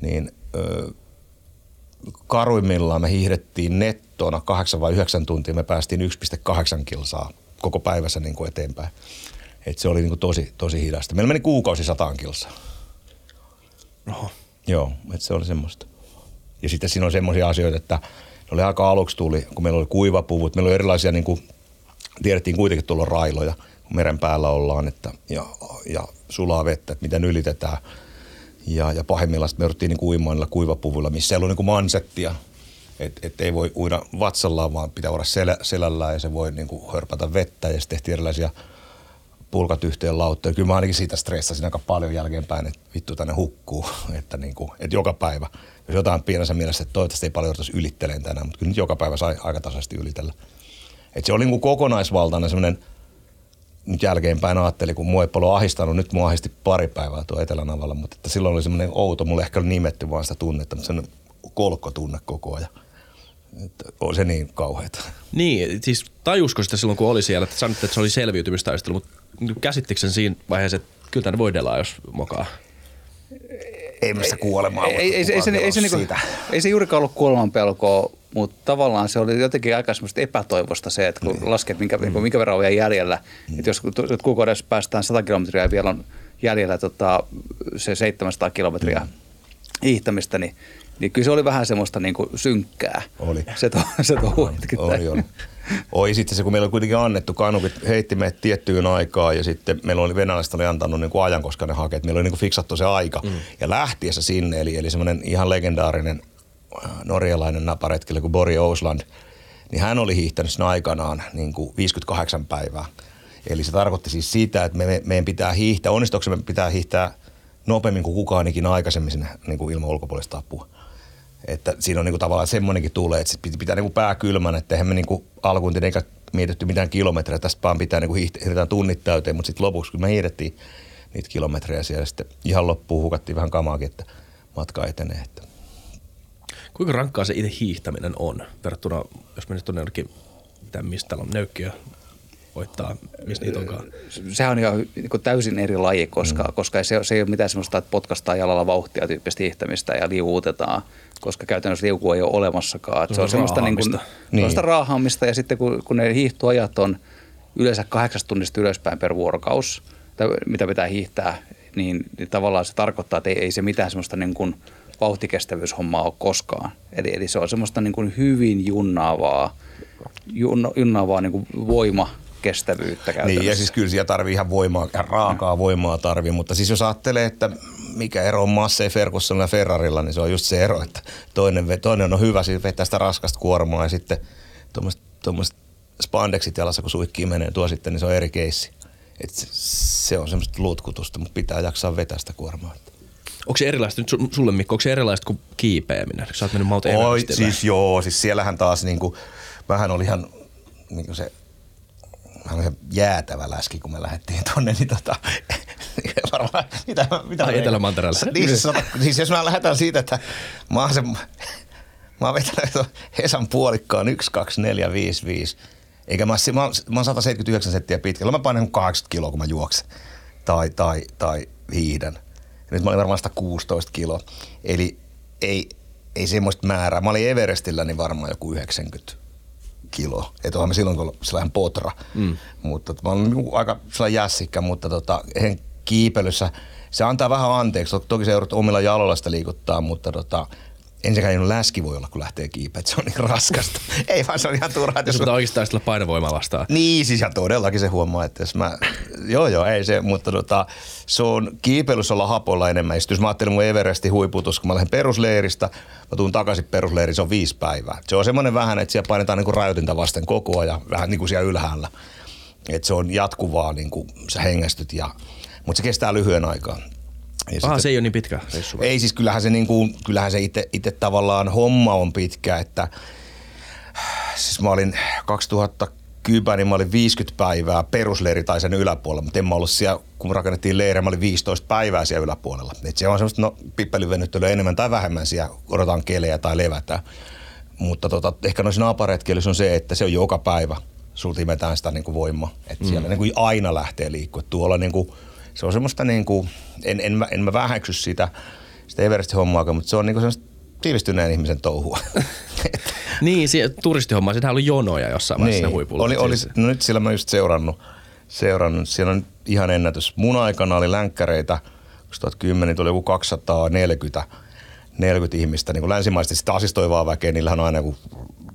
niin ö, karuimmillaan me hiihdettiin nettona 8 vai 9 tuntia. Me päästiin 1,8 kilsaa koko päivässä niin kuin eteenpäin. Et se oli niin kuin tosi, tosi hidasta. Meillä meni kuukausi sataan kilsaa. Oho. Joo, että se oli semmoista. Ja sitten siinä on semmoisia asioita, että ne oli aika aluksi tuli, kun meillä oli kuivapuvut, meillä oli erilaisia, niin kuin, tiedettiin kuitenkin tuolla railoja, kun meren päällä ollaan, että, ja, ja sulaa vettä, että miten ylitetään. Ja, ja pahimmillaan me jouduttiin niin uimaan niillä kuivapuvuilla, missä ei ollut niin mansettia, että et ei voi uida vatsallaan, vaan pitää olla selä, selällään ja se voi niin kuin hörpätä vettä. Ja sitten tehtiin erilaisia pulkat yhteen lautteen. Kyllä mä ainakin siitä stressasin aika paljon jälkeenpäin, että vittu tänne hukkuu, [laughs] että, niin kuin, että joka päivä. Jos jotain pienessä mielessä, että toivottavasti ei paljon jouduttaisi ylittelemään tänään, mutta kyllä nyt joka päivä sai aika tasaisesti ylitellä. Että se oli niin kuin kokonaisvaltainen semmoinen, nyt jälkeenpäin ajattelin, kun mua ei paljon ahistanut, nyt mua ahisti pari päivää tuo Etelänavalla, mutta että silloin oli semmoinen outo, mulle ehkä oli nimetty vaan sitä tunnetta, mutta sen kolkkotunne koko ajan. Että on se niin kauheata. Niin, siis tajusko sitä silloin, kun oli siellä, että sanoitte, että se oli selviytymistaistelu, mutta käsittikö sen siinä vaiheessa, että kyllä tänne voidellaan, jos mokaa? Ei mistä kuolemaa ei, ei, ei, se, ei, se, ei, se, niinku, ei se juurikaan ollut kuoleman pelkoa, mutta tavallaan se oli jotenkin aika semmoista epätoivosta se, että kun mm. lasket, minkä, mm. minkä verran on vielä jäljellä, mm. että jos kuukaudessa päästään 100 kilometriä ja vielä on jäljellä tota, se 700 kilometriä mm. hiihtämistä, niin niin kyllä se oli vähän semmoista niin kuin synkkää. Oli. Se, to, se oli, oli, oli. Oi sitten se, kun meillä oli kuitenkin annettu, kanukit heitti meidät tiettyyn aikaan ja sitten meillä oli venäläiset oli antanut niin kuin ajan, koska ne hakee, meillä oli niin kuin fiksattu se aika. Mm. Ja lähtiessä sinne, eli, eli semmoinen ihan legendaarinen äh, norjalainen naparetkellä kuin Bori Ousland, niin hän oli hiihtänyt sen aikanaan niin kuin 58 päivää. Eli se tarkoitti siis sitä, että me, me, meidän pitää hiihtää, onnistuksemme pitää hiihtää nopeammin kuin kukaan ikinä aikaisemmin sinne niin kuin ilman ulkopuolista apua. Että siinä on niinku tavallaan semmoinenkin tulee, että pitää, pitää niinku pää kylmän, että eihän me niinku alkuun eikä mietitty mitään kilometrejä, tästä vaan pitää niinku hiihdetään tunnit täyteen, mutta sitten lopuksi kun me hiihdettiin niitä kilometrejä siellä sitten ihan loppuun hukattiin vähän kamaakin, että matka etenee. Että. Kuinka rankkaa se itse hiihtäminen on verrattuna, jos menisit tuonne jonnekin, mitä, mistä täällä on nöykkiö, voittaa, missä niitä onkaan? Sehän on ihan niin täysin eri laji, koska, mm. koska se, se ei ole mitään sellaista, että potkastaa jalalla vauhtia tyyppistä hiihtämistä ja liuutetaan, koska käytännössä liukua ei ole olemassakaan. Se, se on semmoista niin kuin, niin. raahaamista ja sitten kun, kun ne hiihtoajat on yleensä kahdeksasta tunnista ylöspäin per vuorokaus, mitä pitää hiihtää, niin, niin tavallaan se tarkoittaa, että ei, ei se mitään semmoista niin kuin vauhtikestävyyshommaa ole koskaan. Eli, eli se on semmoista niin kuin hyvin junnaavaa, junnaavaa niin kuin voima kestävyyttä käytännössä. Niin, ja siis kyllä siellä tarvii ihan voimaa, ihan raakaa voimaa tarvii, mutta siis jos ajattelee, että mikä ero on Massey Fergusonilla ja Ferrarilla, niin se on just se ero, että toinen, toinen on hyvä, siis vetää sitä raskasta kuormaa ja sitten tuommoiset spandexit jalassa, kun suikkii menee tuo sitten, niin se on eri keissi. Et se, se on semmoista luutkutusta, mutta pitää jaksaa vetää sitä kuormaa. Onko se erilaista nyt sulle Mikko, onko se erilaista kuin kiipeäminen? Sä oot mennyt Mount Oi, siis joo, siis siellähän taas niinku, vähän oli ihan niinku se oli ihan jäätävä läski, kun me lähdettiin tonne, niin tota, [laughs] varmaan, mitä, mitä Ai Etelä-Mantereella. Niin, siis, siis jos mä lähdetään siitä, että mä oon, se, mä oon vetänyt Hesan puolikkaan 1, 2, 4, 5, 5. Eikä mä, mä, mä oon 179 senttiä pitkä. Mä painan 80 kiloa, kun mä juoksen. Tai, tai, tai hiihdän. Nyt mä olin varmaan 116 kiloa. Eli ei, ei semmoista määrää. Mä olin Everestillä niin varmaan joku 90 kilo. Että onhan me silloin kun sellainen potra. Mm. Mutta mä olen niin aika sellainen jässikkä, mutta tota, kiipelyssä se antaa vähän anteeksi. Toki se joudut omilla jaloilla sitä liikuttaa, mutta tota, ensinnäkään läski voi olla, kun lähtee kiipeä, se on niin raskasta. [laughs] Ei vaan se on ihan turhaa. Jos pitää oikeastaan sillä painovoimaa vastaan. Niin, siis ja todellakin se huomaa, että jos mä, joo joo, ei se, mutta tota, se on kiipeilyssä olla hapolla enemmän. Ja jos mä ajattelin mun Everestin huiputus, kun mä lähden perusleiristä, mä tuun takaisin perusleiriin, se on viisi päivää. Se on semmoinen vähän, että siellä painetaan niin kuin rajoitinta vasten koko ajan, vähän niin kuin siellä ylhäällä. että se on jatkuvaa, niin kuin sä hengästyt, ja, mutta se kestää lyhyen aikaa. Ja Aha, sitten- se ei ole niin pitkä reissu. ei siis kyllähän se, niinku, kyllähän se itse, itse tavallaan homma on pitkä, että siis mä olin 2010, niin mä olin 50 päivää perusleiri tai sen yläpuolella, mutta en mä ollut siellä, kun rakennettiin leirejä, mä olin 15 päivää siellä yläpuolella. Et se on semmoista no, pippelyvenyttelyä enemmän tai vähemmän siellä, odotetaan kelejä tai levätään. Mutta tota, ehkä noissa naaparetkeilyssä on se, että se on joka päivä, sulta imetään sitä niinku voimaa. Että siellä Mm. niinku aina lähtee liikkua. Tuolla niinku, se on semmoista, niinku, en, en, mä, en mä vähäksy sitä, sitä Everest-hommaakaan, mutta se on niinku semmoista tiivistyneen ihmisen touhua. [laughs] Niin, se, turistihomma, siinähän oli jonoja jossain vaiheessa niin, huipulla. Oli, oli, Siis- no nyt sillä mä just seurannut, seurannut. Siellä on ihan ennätys. Mun aikana oli länkkäreitä, 2010 tuli joku 240 40 ihmistä. Niin kuin länsimaisesti sitä asistoivaa väkeä, niillähän on aina joku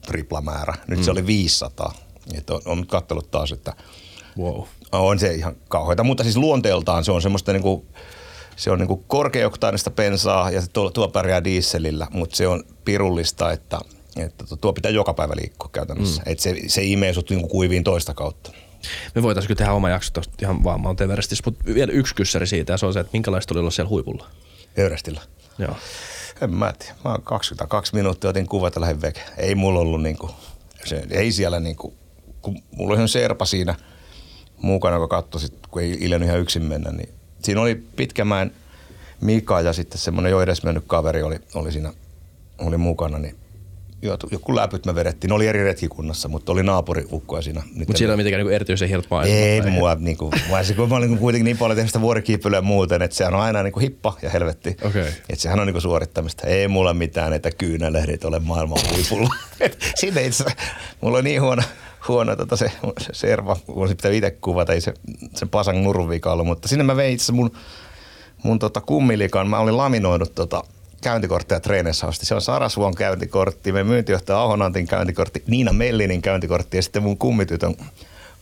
tripla määrä. Nyt mm. se oli 500. Et on, on kattelut taas, että Wow. On se ihan kauheita. Mutta siis luonteeltaan se on semmoista niinku, se on niinku korkeoktaanista pensaa ja se tuo, tuo pärjää dieselillä, mutta se on pirullista, että, että tuo pitää joka päivä liikkua käytännössä. Mm. Et se, se imee sut niinku kuiviin toista kautta. Me voitaisiin kyllä tehdä oma jakso tuosta ihan vaan Mount Everestistä, mutta vielä yksi kyssäri siitä ja se on se, että minkälaista oli olla siellä huipulla. Everestillä. Joo. En mä tiedä. Mä oon 22 minuuttia otin kuvat ja lähdin veke. Ei mulla ollut niinku, se, ei siellä niinku, kun mulla oli ihan serpa siinä mukana, joka katsoi sit, kun ei iljennyt ihan yksin mennä, niin siinä oli Pitkämäen Mika ja sitten semmoinen jo edes mennyt kaveri oli, oli siinä, oli mukana, niin jo- joku läpyt me vedettiin. Ne oli eri retkikunnassa, mutta oli naapuri ukkoa siinä. Mutta siellä on mitenkään niinku erityisen hienot ei tai- mua, niinku, mä, kun mä olin kuitenkin niin paljon tehnyt sitä vuorikiipeilyä muuten, että sehän on aina niinku hippa ja helvetti. Okei. Et sehän on niinku suorittamista. Ei mulla mitään, että kyynälehdit ole maailman huipulla. [laughs] Sinne itse, mulla on niin huono, huono tota se, se serva, kun se pitää itse kuvata, ei se, se pasan nurvika ollut, mutta sinne mä vein itse mun, mun tota kummilikan, mä olin laminoinut tota käyntikortteja treeneissä asti. Se on Sarasvuon käyntikortti, meidän myyntijohtaja Ahonantin käyntikortti, Niina Mellinin käyntikortti ja sitten mun kummitytön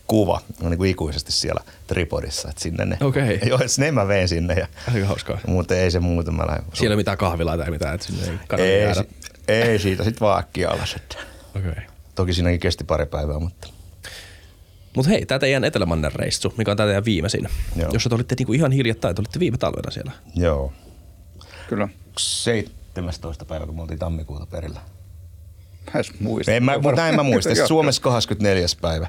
kuva on niin kuin ikuisesti siellä tripodissa. Et sinne ne, Okei. [laughs] Joo, et ne mä vein sinne. Ja, Aika hauskaa. mutta ei se muuta, mä lähden. Siellä ei mitään kahvilaa tai mitään, että sinne ei kannata ei, jäädä. si- ei, siitä sitten vaan äkkiä alas. Että. Okei. Okay. Toki siinäkin kesti pari päivää, mutta Mutta hei, tämä teidän Etelämannen reissu, mikä on tämä teidän viimeisin, Joo. jossa te olitte niinku ihan hiljattain, te olitte viime talvena siellä. joo. Kyllä. 17. päivä, kun me oltiin tammikuuta perillä. Mä edes muista. En mä, mutta näin mä muistan. [laughs] Joo. Suomessa 24. päivä.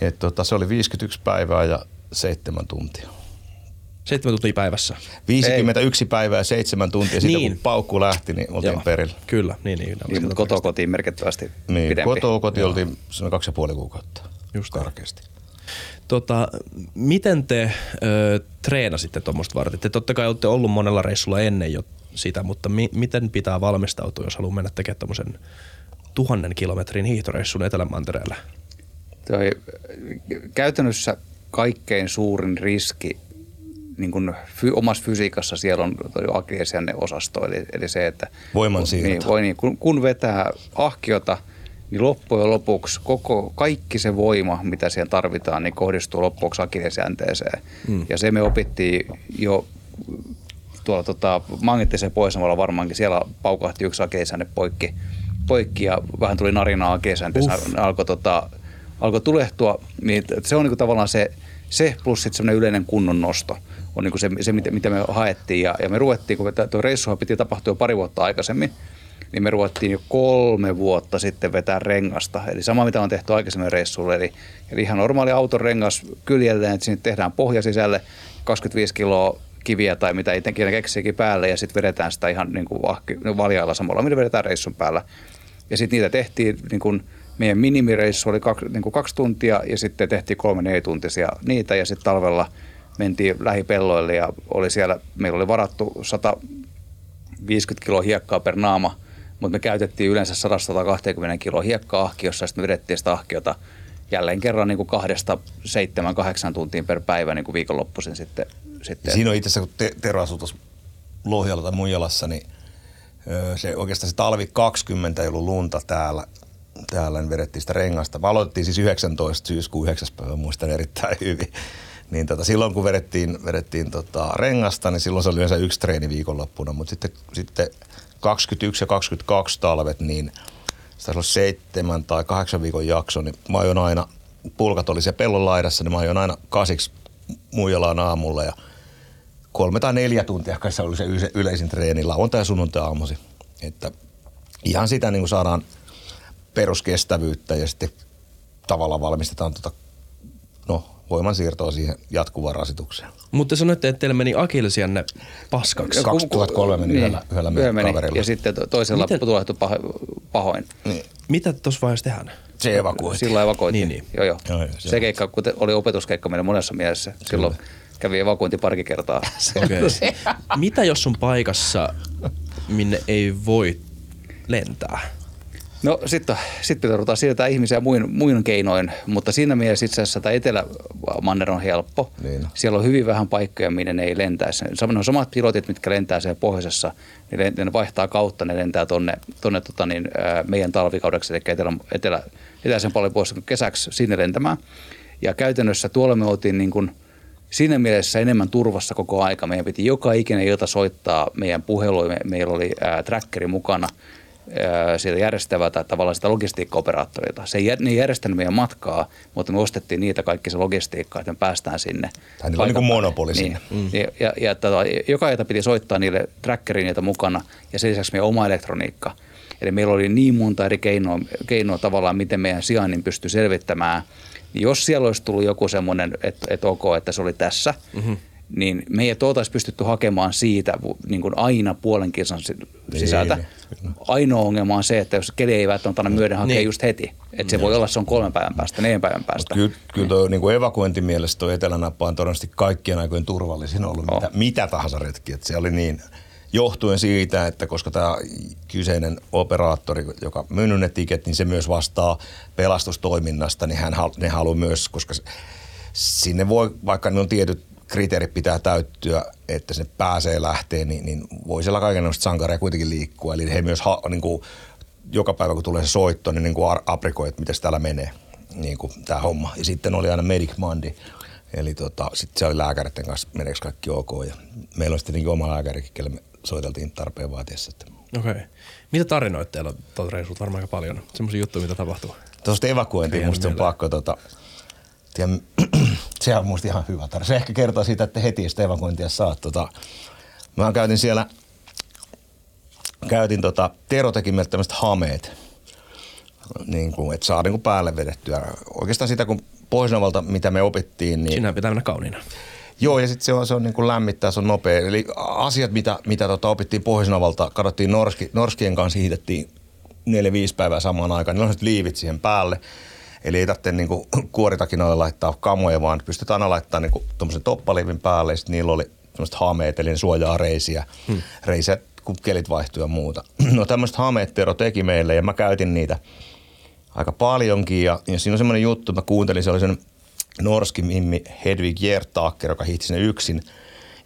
Et tota, se oli 51 päivää ja 7 tuntia. Seitsemän tuntia päivässä. 51 Ei. päivää ja 7 tuntia. Sitten Niin. kun paukku lähti, niin oltiin Joo. perillä. Kyllä, niin, niin. Niin, mutta kotoa kotiin merkittävästi Niin, pidempi. kotoa koti oltiin semmoinen kaksi ja puoli kuukautta. Just karkeasti. Tota, miten te ö, treenasitte tuommoista varten? Te totta kai olette ollut monella reissulla ennen jo sitä, mutta mi- miten pitää valmistautua, jos haluaa mennä tekemään tuommoisen tuhannen kilometrin hiihtoreissun Etelämantereelle? Toi, käytännössä kaikkein suurin riski niin kun fy, omassa fysiikassa siellä on toi akillesianne osasto, eli, eli se, että Voimansiirto. Niin, voi niin, kun, kun vetää ahkiota, niin loppujen lopuksi koko, kaikki se voima, mitä siihen tarvitaan, niin kohdistuu loppuksi akillesjänteeseen. Mm. Ja se me opittiin jo tuolla tota, magneettisen pohjoisemmalla varmaankin. Siellä paukahti yksi akillesjänne poikki, poikki ja vähän tuli narinaa akillesjänteessä. Alkoi tota, alkoi tulehtua, niin se on niinku tavallaan se, se plus sitten semmoinen yleinen kunnon nosto on niinku se, se mitä, mitä me haettiin. Ja, ja me ruvettiin, kun tuo reissuhan piti tapahtua jo pari vuotta aikaisemmin, niin me ruvettiin jo kolme vuotta sitten vetää rengasta. Eli sama, mitä on tehty aikaisemmin reissulle. Eli, eli ihan normaali auton rengas kyljelleen, että sinne tehdään pohja sisälle 25 kiloa kiviä tai mitä itsekin keksiäkin päälle ja sitten vedetään sitä ihan niin kuin ahki, valjailla samalla, mitä vedetään reissun päällä. Ja sitten niitä tehtiin, niin kuin meidän minimireissu oli kaksi, niin kuin kaksi tuntia ja sitten tehtiin kolme nelituntisia niitä ja sitten talvella mentiin lähipelloille ja oli siellä, meillä oli varattu 150 kiloa hiekkaa per naama, mutta me käytettiin yleensä 100-120 kiloa hiekkaa ahkiossa ja sitten me vedettiin sitä ahkiota jälleen kerran niin kuin kahdesta seitsemän, kahdeksan tuntiin per päivä niin kuin viikonloppuisin sitten. sitten. Siinä on itse asiassa, kun te, Tero asui tuossa Lohjalla tai Muijalassa, niin se oikeastaan se talvi 20 ei ollut lunta täällä. Täällä niin vedettiin sitä rengasta. Me aloitettiin siis 19 syyskuun 9. päivä, muistan erittäin hyvin. Niin tota, silloin kun vedettiin, vedettiin tota rengasta, niin silloin se oli yleensä yksi treeni viikonloppuna. Mutta sitten, sitten 21 ja 22 talvet, niin se olla seitsemän tai kahdeksan viikon jakso, niin mä ajoin aina pulkat oli se pellon laidassa, niin mä ajoin aina kasiksi muijalaan aamulla ja kolme tai neljä tuntia kai se oli se yleisin treeni lauantai ja sunnuntai aamusi. Että ihan sitä niin kuin saadaan peruskestävyyttä ja sitten tavallaan valmistetaan tuota, no, voimansiirtoa siihen jatkuvaan rasitukseen. Mutta sanoitte, että teillä meni akillesianne paskaksi. 2003 meni niin, yhdellä, yhdellä meni, kaverilla. Ja sitten toisella Miten? tulehtui pahoin. Niin. Mitä tuossa vaiheessa tehdään? Se evakuoitiin. Silloin evakuoitiin. Niin, niin. Joo, joo. joo, joo se, se keikka, kun oli opetuskeikka meidän monessa mielessä. Silloin Kyllä. kävi evakuointi pari kertaa. [laughs] Okay. Mitä jos on paikassa, minne ei voi lentää? No sitten sit pitää ruveta siirtää ihmisiä muin, muin keinoin, mutta siinä mielessä itse asiassa tämä Etelä-Manner on helppo. Niin. Siellä on hyvin vähän paikkoja, minne ne ei lentäisi. Ne on samat pilotit, mitkä lentää siellä pohjoisessa, niin ne vaihtaa kautta, ne lentää tuonne tonne, tota niin, meidän talvikaudeksi, eli etelä, etelä, etäisen paljon pois kesäksi sinne lentämään. Ja käytännössä tuolla me oltiin niin kuin siinä mielessä enemmän turvassa koko aika. Meidän piti joka ikinen ilta soittaa meidän puheluja. Meillä oli ää, trackeri mukana – sieltä järjestävältä tavallaan sitä logistiikkaoperaattorilta. Se ei, ne ei järjestänyt meidän matkaa, mutta me ostettiin niitä kaikki se logistiikka, että me päästään sinne. Tämä on niin kuin monopoli niin. Mm. Ja, ja, ja tota, joka ilta piti soittaa niille trackerin niitä mukana ja sen lisäksi meidän oma elektroniikka. Eli meillä oli niin monta eri keinoa, keinoa tavallaan, miten meidän sijainnin pystyi selvittämään. Jos siellä olisi tullut joku semmoinen, että, että ok, että se oli tässä, mm-hmm niin me ei oltaisiin pystytty hakemaan siitä niin kuin aina puolen kilsan sisältä. Niin, Ainoa ongelma on se, että jos keli ei välttämättä anna myöden hakea niin. just heti. Että se niin. voi olla, se on kolmen päivän päästä, neljän päivän päästä. Mut kyllä, kyllä tuo niin evakuointimielessä tuo etelänappa on todennäköisesti kaikkien aikojen turvallisin ollut oh. mitä, mitä tahansa retki. Että se oli niin, johtuen siitä, että koska tämä kyseinen operaattori, joka myynyt ne tiket, niin se myös vastaa pelastustoiminnasta, niin hän, ne haluaa myös, koska sinne voi, vaikka ne on tietyt kriteerit pitää täyttyä, että se pääsee lähtee, niin, niin voi siellä kaikenlaista sankareja kuitenkin liikkua. Eli he myös ha, niin kuin, joka päivä kun tulee se soitto, niin, niin kuin aprikoi, että miten täällä menee niin kuin tämä homma. Ja sitten oli aina Medic Mandi, eli tota, sitten se oli lääkäreiden kanssa, meneekö kaikki ok. Ja meillä on sitten oma lääkärikin, kelle me soiteltiin tarpeen vaatiessa. Okei. Okay. Mitä tarinoita teillä on reissulta? Varmaan aika paljon. Semmoisia juttuja, mitä tapahtuu. Tuosta evakuointiin musta on pakko tota, tiedä, [clears throat] se on musta ihan hyvä tarina. Se ehkä kertoo siitä, että heti sitä evakuointia saa. Tota, mä käytin siellä, käytin tota, Tero teki meille tämmöiset hameet, niin kuin, että saa niin kuin päälle vedettyä. Oikeastaan sitä, kun Pohjoisnavalta, mitä me opittiin. Niin, Sinä pitää mennä kauniina. Joo, ja sitten se on, se on niin kuin lämmittää, se on nopea. Eli asiat, mitä, mitä tota opittiin Pohjoisnavalta, katsottiin Norski, Norskien kanssa, hiitettiin neljä, viisi päivää samaan aikaan. Niillä on liivit siihen päälle. Eli ei tarvitse niin kuoritakinoille laittaa kamoja, vaan pystytään aina laittamaan niin tuommoisen toppalivin päälle. Ja niillä oli tämmöiset hameet, eli suojaa reisiä, hmm. reisiä kun kelit vaihtuu ja muuta. [clears throat] No tämmöiset hameet Tero teki meille ja mä käytin niitä aika paljonkin. Ja, ja siinä on semmoinen juttu, mä kuuntelin, se oli sen norski mimmi Hedvig Jertaker, joka hiihti sinne yksin.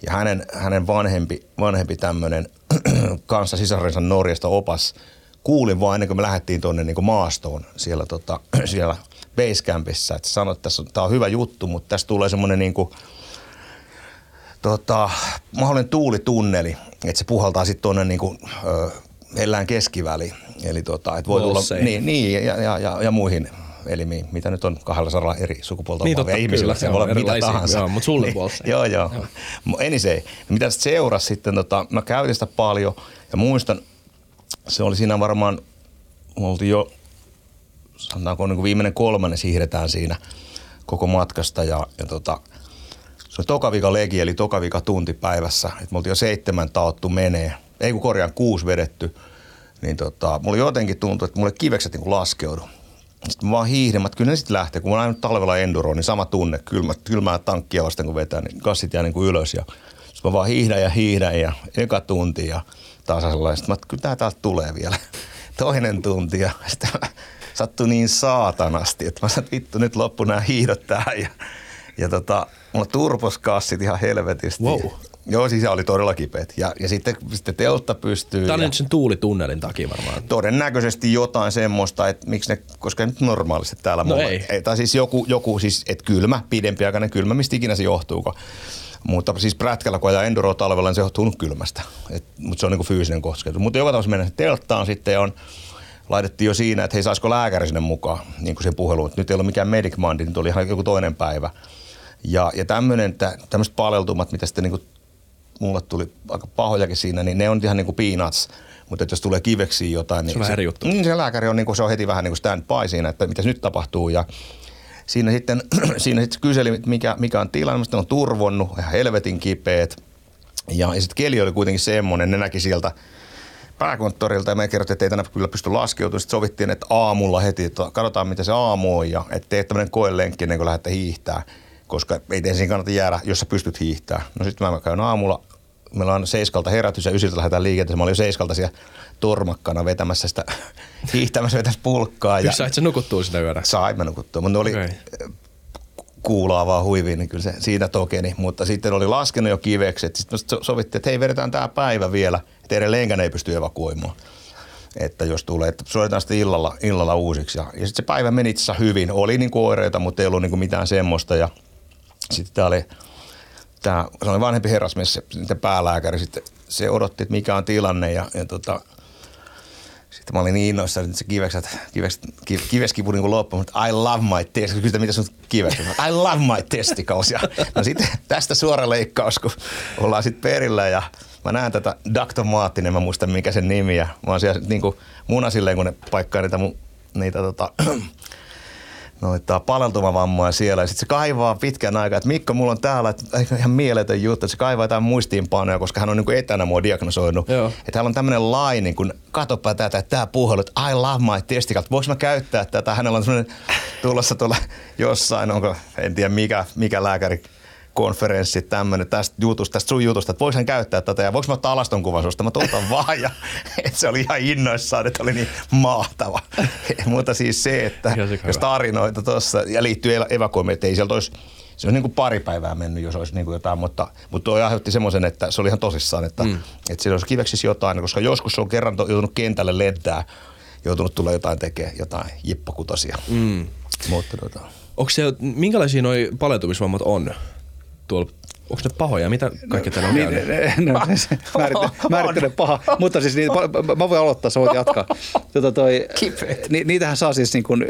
Ja hänen, hänen vanhempi, vanhempi tämmöinen [clears throat] kanssa sisarensa Norjasta opas – kuulin vaan ennen kuin me lähdettiin tuonne niin maastoon siellä, tota, [clears throat] siellä Basecampissa, että sanoit, että tässä on, tämä on hyvä juttu, mutta tässä tulee semmoinen niin kuin, tota, mahdollinen tuulitunneli, että se puhaltaa sitten tuonne niin kuin, ö, Hellään keskiväliin. Eli tota, että voi tulla, niin, niin ja, ja, ja, ja, muihin elimiin, mitä nyt on kahdella saralla eri sukupuolta niin, totta, ihmisillä, se voi olla mitä tahansa. Joo, mutta sulle niin, joo, joo. joo. Enisei, mitä sitten seurasi sitten, tota, mä käytin sitä paljon ja muistan, se oli siinä varmaan, me oltiin jo, sanotaanko niin kuin viimeinen kolmannen siirretään siinä koko matkasta ja, ja tota, se oli tokavika legi, eli tokavika tunti päivässä. Et me oltiin jo seitsemän taottu menee, ei kun korjaan kuusi vedetty. Niin tota, mulla jotenkin tuntui, että mulle kivekset niin laskeudu. Sitten mä vaan hiihdin, että kyllä ne sitten lähtee. Kun mä oon talvella enduro, niin sama tunne, kylmä, kylmää tankkia vasten kun vetää, niin kassit jää niin kuin ylös. Ja sitten mä vaan hiihdän ja hiihdän ja eka tunti ja – tasaisella. että kyllä tämä täältä tulee vielä [laughs] toinen tunti ja [laughs] sitten sattui niin saatanasti, että mä sanoin, että vittu nyt loppu nämä hiidot tähän ja, ja tota, mulla turposkassit ihan helvetisti. Wow. Joo, siis oli todella kipeät. Ja, ja sitten, sitten teltta pystyy. Tämä oli nyt sen tuulitunnelin takia varmaan. Todennäköisesti jotain semmoista, että miksi ne, koska nyt normaalisti täällä no ei. ei. Tai siis joku, joku siis, että kylmä, pidempiaikainen kylmä, mistä ikinä se johtuuko. Mutta siis prätkällä, kun ajaa enduro talvella, niin se johtuu kylmästä. Et, mutta se on niin fyysinen kosketus. Mutta joka tapauksessa mennään telttaan sitten ja on laitettiin jo siinä, että hei saisiko lääkäri sinne mukaan niin kuin se puheluun. Nyt ei ollut mikään medic mandi, nyt oli ihan joku toinen päivä. Ja, ja tämmöinen, tämmöiset paleltumat, mitä sitten niin kuin mulle tuli aika pahojakin siinä, niin ne on ihan niin kuin peanuts. Mutta jos tulee kiveksi jotain, niin se, on se, juttu. Niin se lääkäri on, niin kuin, se on heti vähän niin kuin stand by siinä, että mitä nyt tapahtuu. Ja siinä sitten, [clears throat] siinä sitten kyseli, mikä, mikä on tilanne. Mä on turvonnut, ihan helvetin kipeät. Ja, ja sitten keli oli kuitenkin semmoinen, ne näki sieltä pääkonttorilta ja me kerrottiin, että ei tänä kyllä pysty laskeutumaan. Sitten sovittiin, että aamulla heti, että katsotaan mitä se aamu on ja että teet tämmöinen koelenkki ennen kuin lähdette hiihtää, koska ei ensin kannata jäädä, jos sä pystyt hiihtää. No sitten mä käyn aamulla, meillä on seiskalta herätys ja ysiltä lähdetään liikenteeseen. Mä olin jo seiskalta siellä tormakkana vetämässä sitä, [laughs] hiihtämässä vetämässä pulkkaa. Ja sait sä nukuttua sitä yötä? Sain mä nukuttua, mutta oli okay kuulaa vaan huiviin, niin kyllä se siitä tokeni. Mutta sitten oli laskenut jo kivekset. Sitten sovittiin, että hei, vedetään tämä päivä vielä, että edelleenkään ei pysty evakuoimaan. Että jos tulee, että soitetaan sitten illalla, illalla uusiksi. Ja, ja sitten se päivä meni itse hyvin. Oli niin kuin oireita, mutta ei ollut niin kuin mitään semmoista. Ja sitten tämä oli, tämä, se oli vanhempi herrasmies, se, se päälääkäri, sitten se odotti, että mikä on tilanne. Ja, ja tota, sitten mä olin niin innoissani, että se kivekset, kivekset, kiveskipu niin loppu, mutta I love my test. Kysytä, mitä sun kivekset I love my testicles. Ja, no sitten tästä suora leikkaus, kun ollaan sitten perillä ja mä näen tätä Dr. Maattinen, mä muistan mikä sen nimi. Ja mä oon siellä niin kuin munasilleen, kun ne paikkaa niitä, niitä tota, noita paleltumavammoja siellä. Ja sitten se kaivaa pitkän aikaa, että Mikko, mulla on täällä että ihan mieletön juttu, että se kaivaa jotain muistiinpanoja, koska hän on niin etänä mua diagnosoinut. Joo. Että täällä on tämmöinen laini, niin kun katsopa tätä, että tämä puhelu, että I love my testicles. Voinko mä käyttää tätä? Hänellä on semmoinen tulossa tuolla jossain, onko, en tiedä mikä, mikä lääkäri konferenssi tämmöinen tästä jutusta, tästä sun jutusta, että voiko hän käyttää tätä ja voiko mä ottaa alaston kuvan susta, mä otan [laughs] vaan ja [laughs] et se oli ihan innoissaan, että oli niin mahtava. [laughs] Mutta siis se, että jos tarinoita tuossa ja liittyy evakuoimiin, että ei sieltä olisi se on niin kuin pari päivää mennyt, jos olisi niin kuin jotain, mutta, mutta tuo aiheutti semmoisen, että se oli ihan tosissaan, että, mm. että siinä olisi kiveksisi jotain, koska joskus se on kerran joutunut kentälle lentää, joutunut tulla jotain tekemään, jotain jippakutosia. Mm. Mutta, tuota. Onko se, minkälaisia noi paleutumisvammat on? Tuolla Onko ne pahoja? Mitä kaikkea täällä on niin, käynyt? No, se määrittelen paha. Mutta siis niitä, mä voin aloittaa, sä voit jatkaa. Tota toi, ni, niitähän saa siis niin kuin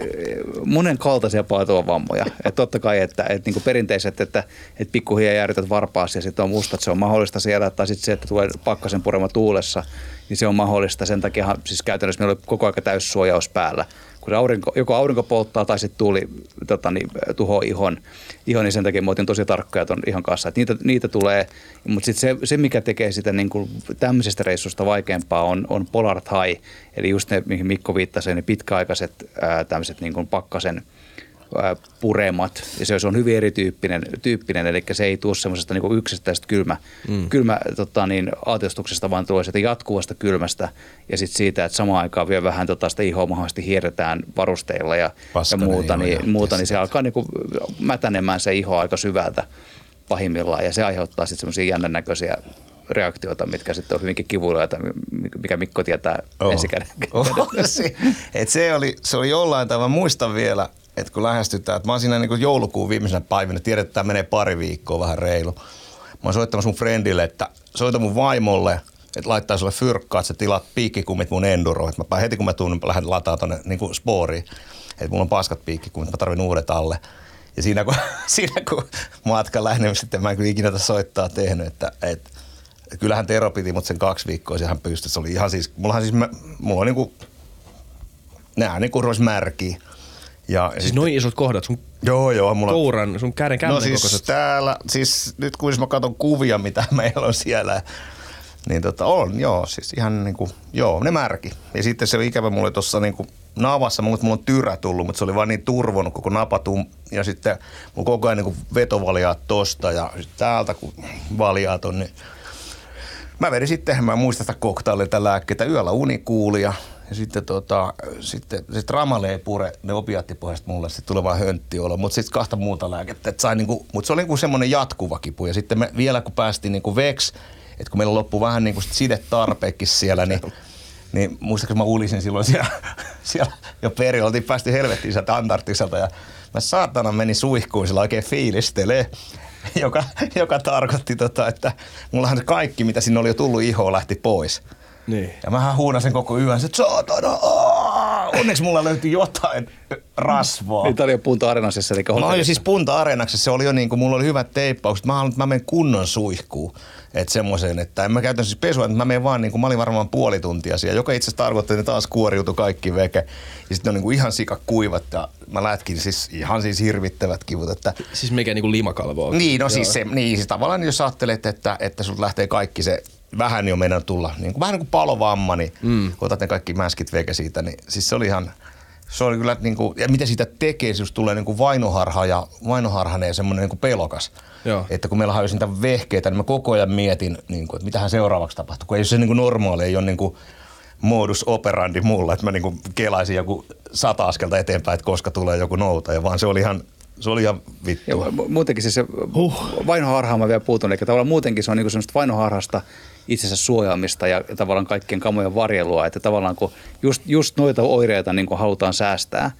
monen kaltaisia vammoja. Et totta kai, että, että niin kuin perinteiset, että, että pikkuhiljaa jäädytät varpaasi ja sitten on mustat, se on mahdollista siellä. Tai sitten se, että tulee pakkasen purema tuulessa, niin se on mahdollista. Sen takia siis käytännössä meillä oli koko ajan täyssuojaus päällä kun aurinko, joko aurinko polttaa tai sitten tuuli tota, niin, tuho ihon, ihon, niin sen takia mä otin tosi tarkkoja tuon ihon kanssa. Että niitä, niitä tulee, mutta sitten se, se, mikä tekee sitä niin kuin tämmöisestä reissusta vaikeampaa on, on Polar High, eli just ne, mihin Mikko viittasi, ne pitkäaikaiset ää, tämmöiset niin kuin pakkasen – puremat. Ja se on hyvin erityyppinen, tyyppinen, eli se ei tule semmoisesta niin yksittäisestä kylmä, mm. kylmä tota niin, aatiostuksesta, vaan tulee sitä jatkuvasta kylmästä ja sitten siitä, että samaan aikaan vielä vähän tota, sitä ihoa mahdollisesti hierretään varusteilla ja, ja muuta, niin, muuta, niin se alkaa niin kuin mätänemään se iho aika syvältä pahimmillaan ja se aiheuttaa sitten semmoisia jännän näköisiä reaktioita, mitkä sitten on hyvinkin kivuliaita, mikä Mikko tietää oh. ensikäden. Oh. [laughs] se, et se, oli, se oli jollain tavalla, muistan vielä, että kun lähestytään, että mä oon siinä niin joulukuun viimeisenä päivänä, tiedät, että menee pari viikkoa vähän reilu. Mä oon soittamassa mun friendille, että soita mun vaimolle, että laittaa sulle fyrkkaa, että sä tilaat piikkikummit mun enduro. Että mä heti kun mä tuun, lähden lataa tonne niin kuin spooriin. Että mulla on paskat piikkikummit, mä tarvin uudet alle. Ja siinä kun, [laughs] siinä kun matka lähden, niin sitten mä en kyllä ikinä soittaa tehnyt, että, että kyllähän Tero piti mut sen kaksi viikkoa, hän pystyi. Se oli ihan siis, mullahan siis, mulla on niinku, nää niinku ruvesi märkiä. Ja siis sitten, noin isot kohdat sun joo, joo, mulla, kouran, sun käden kämmen No siis kokoiset. täällä, siis nyt kun mä katson kuvia, mitä [laughs] meillä on siellä, niin tota, on, joo, siis ihan niin kuin, joo, ne märki. Ja sitten se oli ikävä mulle tuossa niin kuin navassa, mulla, mulla on tyrä tullut, mutta se oli vaan niin turvonnut koko napatum. Ja sitten mulla koko ajan niin vetovaliaat tosta ja täältä kun valiaat on, niin mä vedin sitten, mä muistan sitä koktaililta lääkkeitä, yöllä unikuulia, ja sitten, tota, sitten se Tramale ei pure ne opiaattipohjasta mulle, sitten tulee vaan olla, mutta sitten kahta muuta lääkettä. Et sai niinku, mutta se oli niinku semmoinen jatkuva kipu. Ja sitten me vielä kun päästiin niinku veks, että kun meillä loppui vähän niinku side tarpeekin siellä, niin niin muistaakseni mä ulisin silloin siellä, [laughs] siellä jo peri, oltiin päästy helvettiin sieltä Antarktiselta ja mä saatana meni suihkuun sillä oikein fiilistelee, [laughs] joka, joka tarkoitti, tota, että mullahan kaikki, mitä sinne oli jo tullut ihoa, lähti pois. Niin. Ja mähän huunasin koko yön, että saatana, onneksi mulla löytyi jotain rasvaa. Niin, tämä oli jo Punta Arenasessa, eli Mä olin hotellissa. siis punta areenaksessa, se oli jo niin kuin, mulla oli hyvät teippaukset. Mä haluan, että mä menen kunnon suihkuun. Että semmoiseen, että en mä käytän siis pesua, että mä menen vaan niin kuin, mä olin varmaan puoli tuntia siellä, joka itse asiassa tarkoitti, että ne taas kuoriutui kaikki veke. Ja sitten on niin kuin ihan sika kuivat ja mä lätkin siis ihan siis hirvittävät kivut, että Siis mikä niinku limakalvo on. niin, no siis, se, niin, siis tavallaan jos ajattelet, että, että sulta lähtee kaikki se vähän jo meidän tulla, niin kuin, vähän niin kuin palovamma, niin mm. otat ne kaikki mäskit veke siitä, niin siis se oli ihan, se oli kyllä niin kuin, ja mitä siitä tekee, se just tulee niin kuin vainoharha ja vainoharhainen ja semmoinen niin kuin pelokas. Joo. Että kun meillä olisi niitä vehkeitä, niin mä koko ajan mietin, niin kuin, että mitähän seuraavaksi tapahtuu. Kun ei se niin kuin normaali, ei ole niin kuin modus operandi mulla, että mä niin kuin kelaisin joku sata askelta eteenpäin, että koska tulee joku noutaja, vaan se oli ihan, se oli ihan Ja vittua. mu- muutenkin siis se huh. vainoharhaan mä vielä puutun, eli tavallaan muutenkin se on niinku semmoista vainoharhasta itsensä suojaamista ja tavallaan kaikkien kamojen varjelua, että tavallaan kun just, just noita oireita niin halutaan säästää,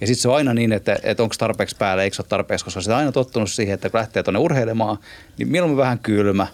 ja sitten se on aina niin, että, että onko tarpeeksi päällä, eikö se ole tarpeeksi, koska sitä on aina tottunut siihen, että kun lähtee tuonne urheilemaan, niin mieluummin vähän kylmä,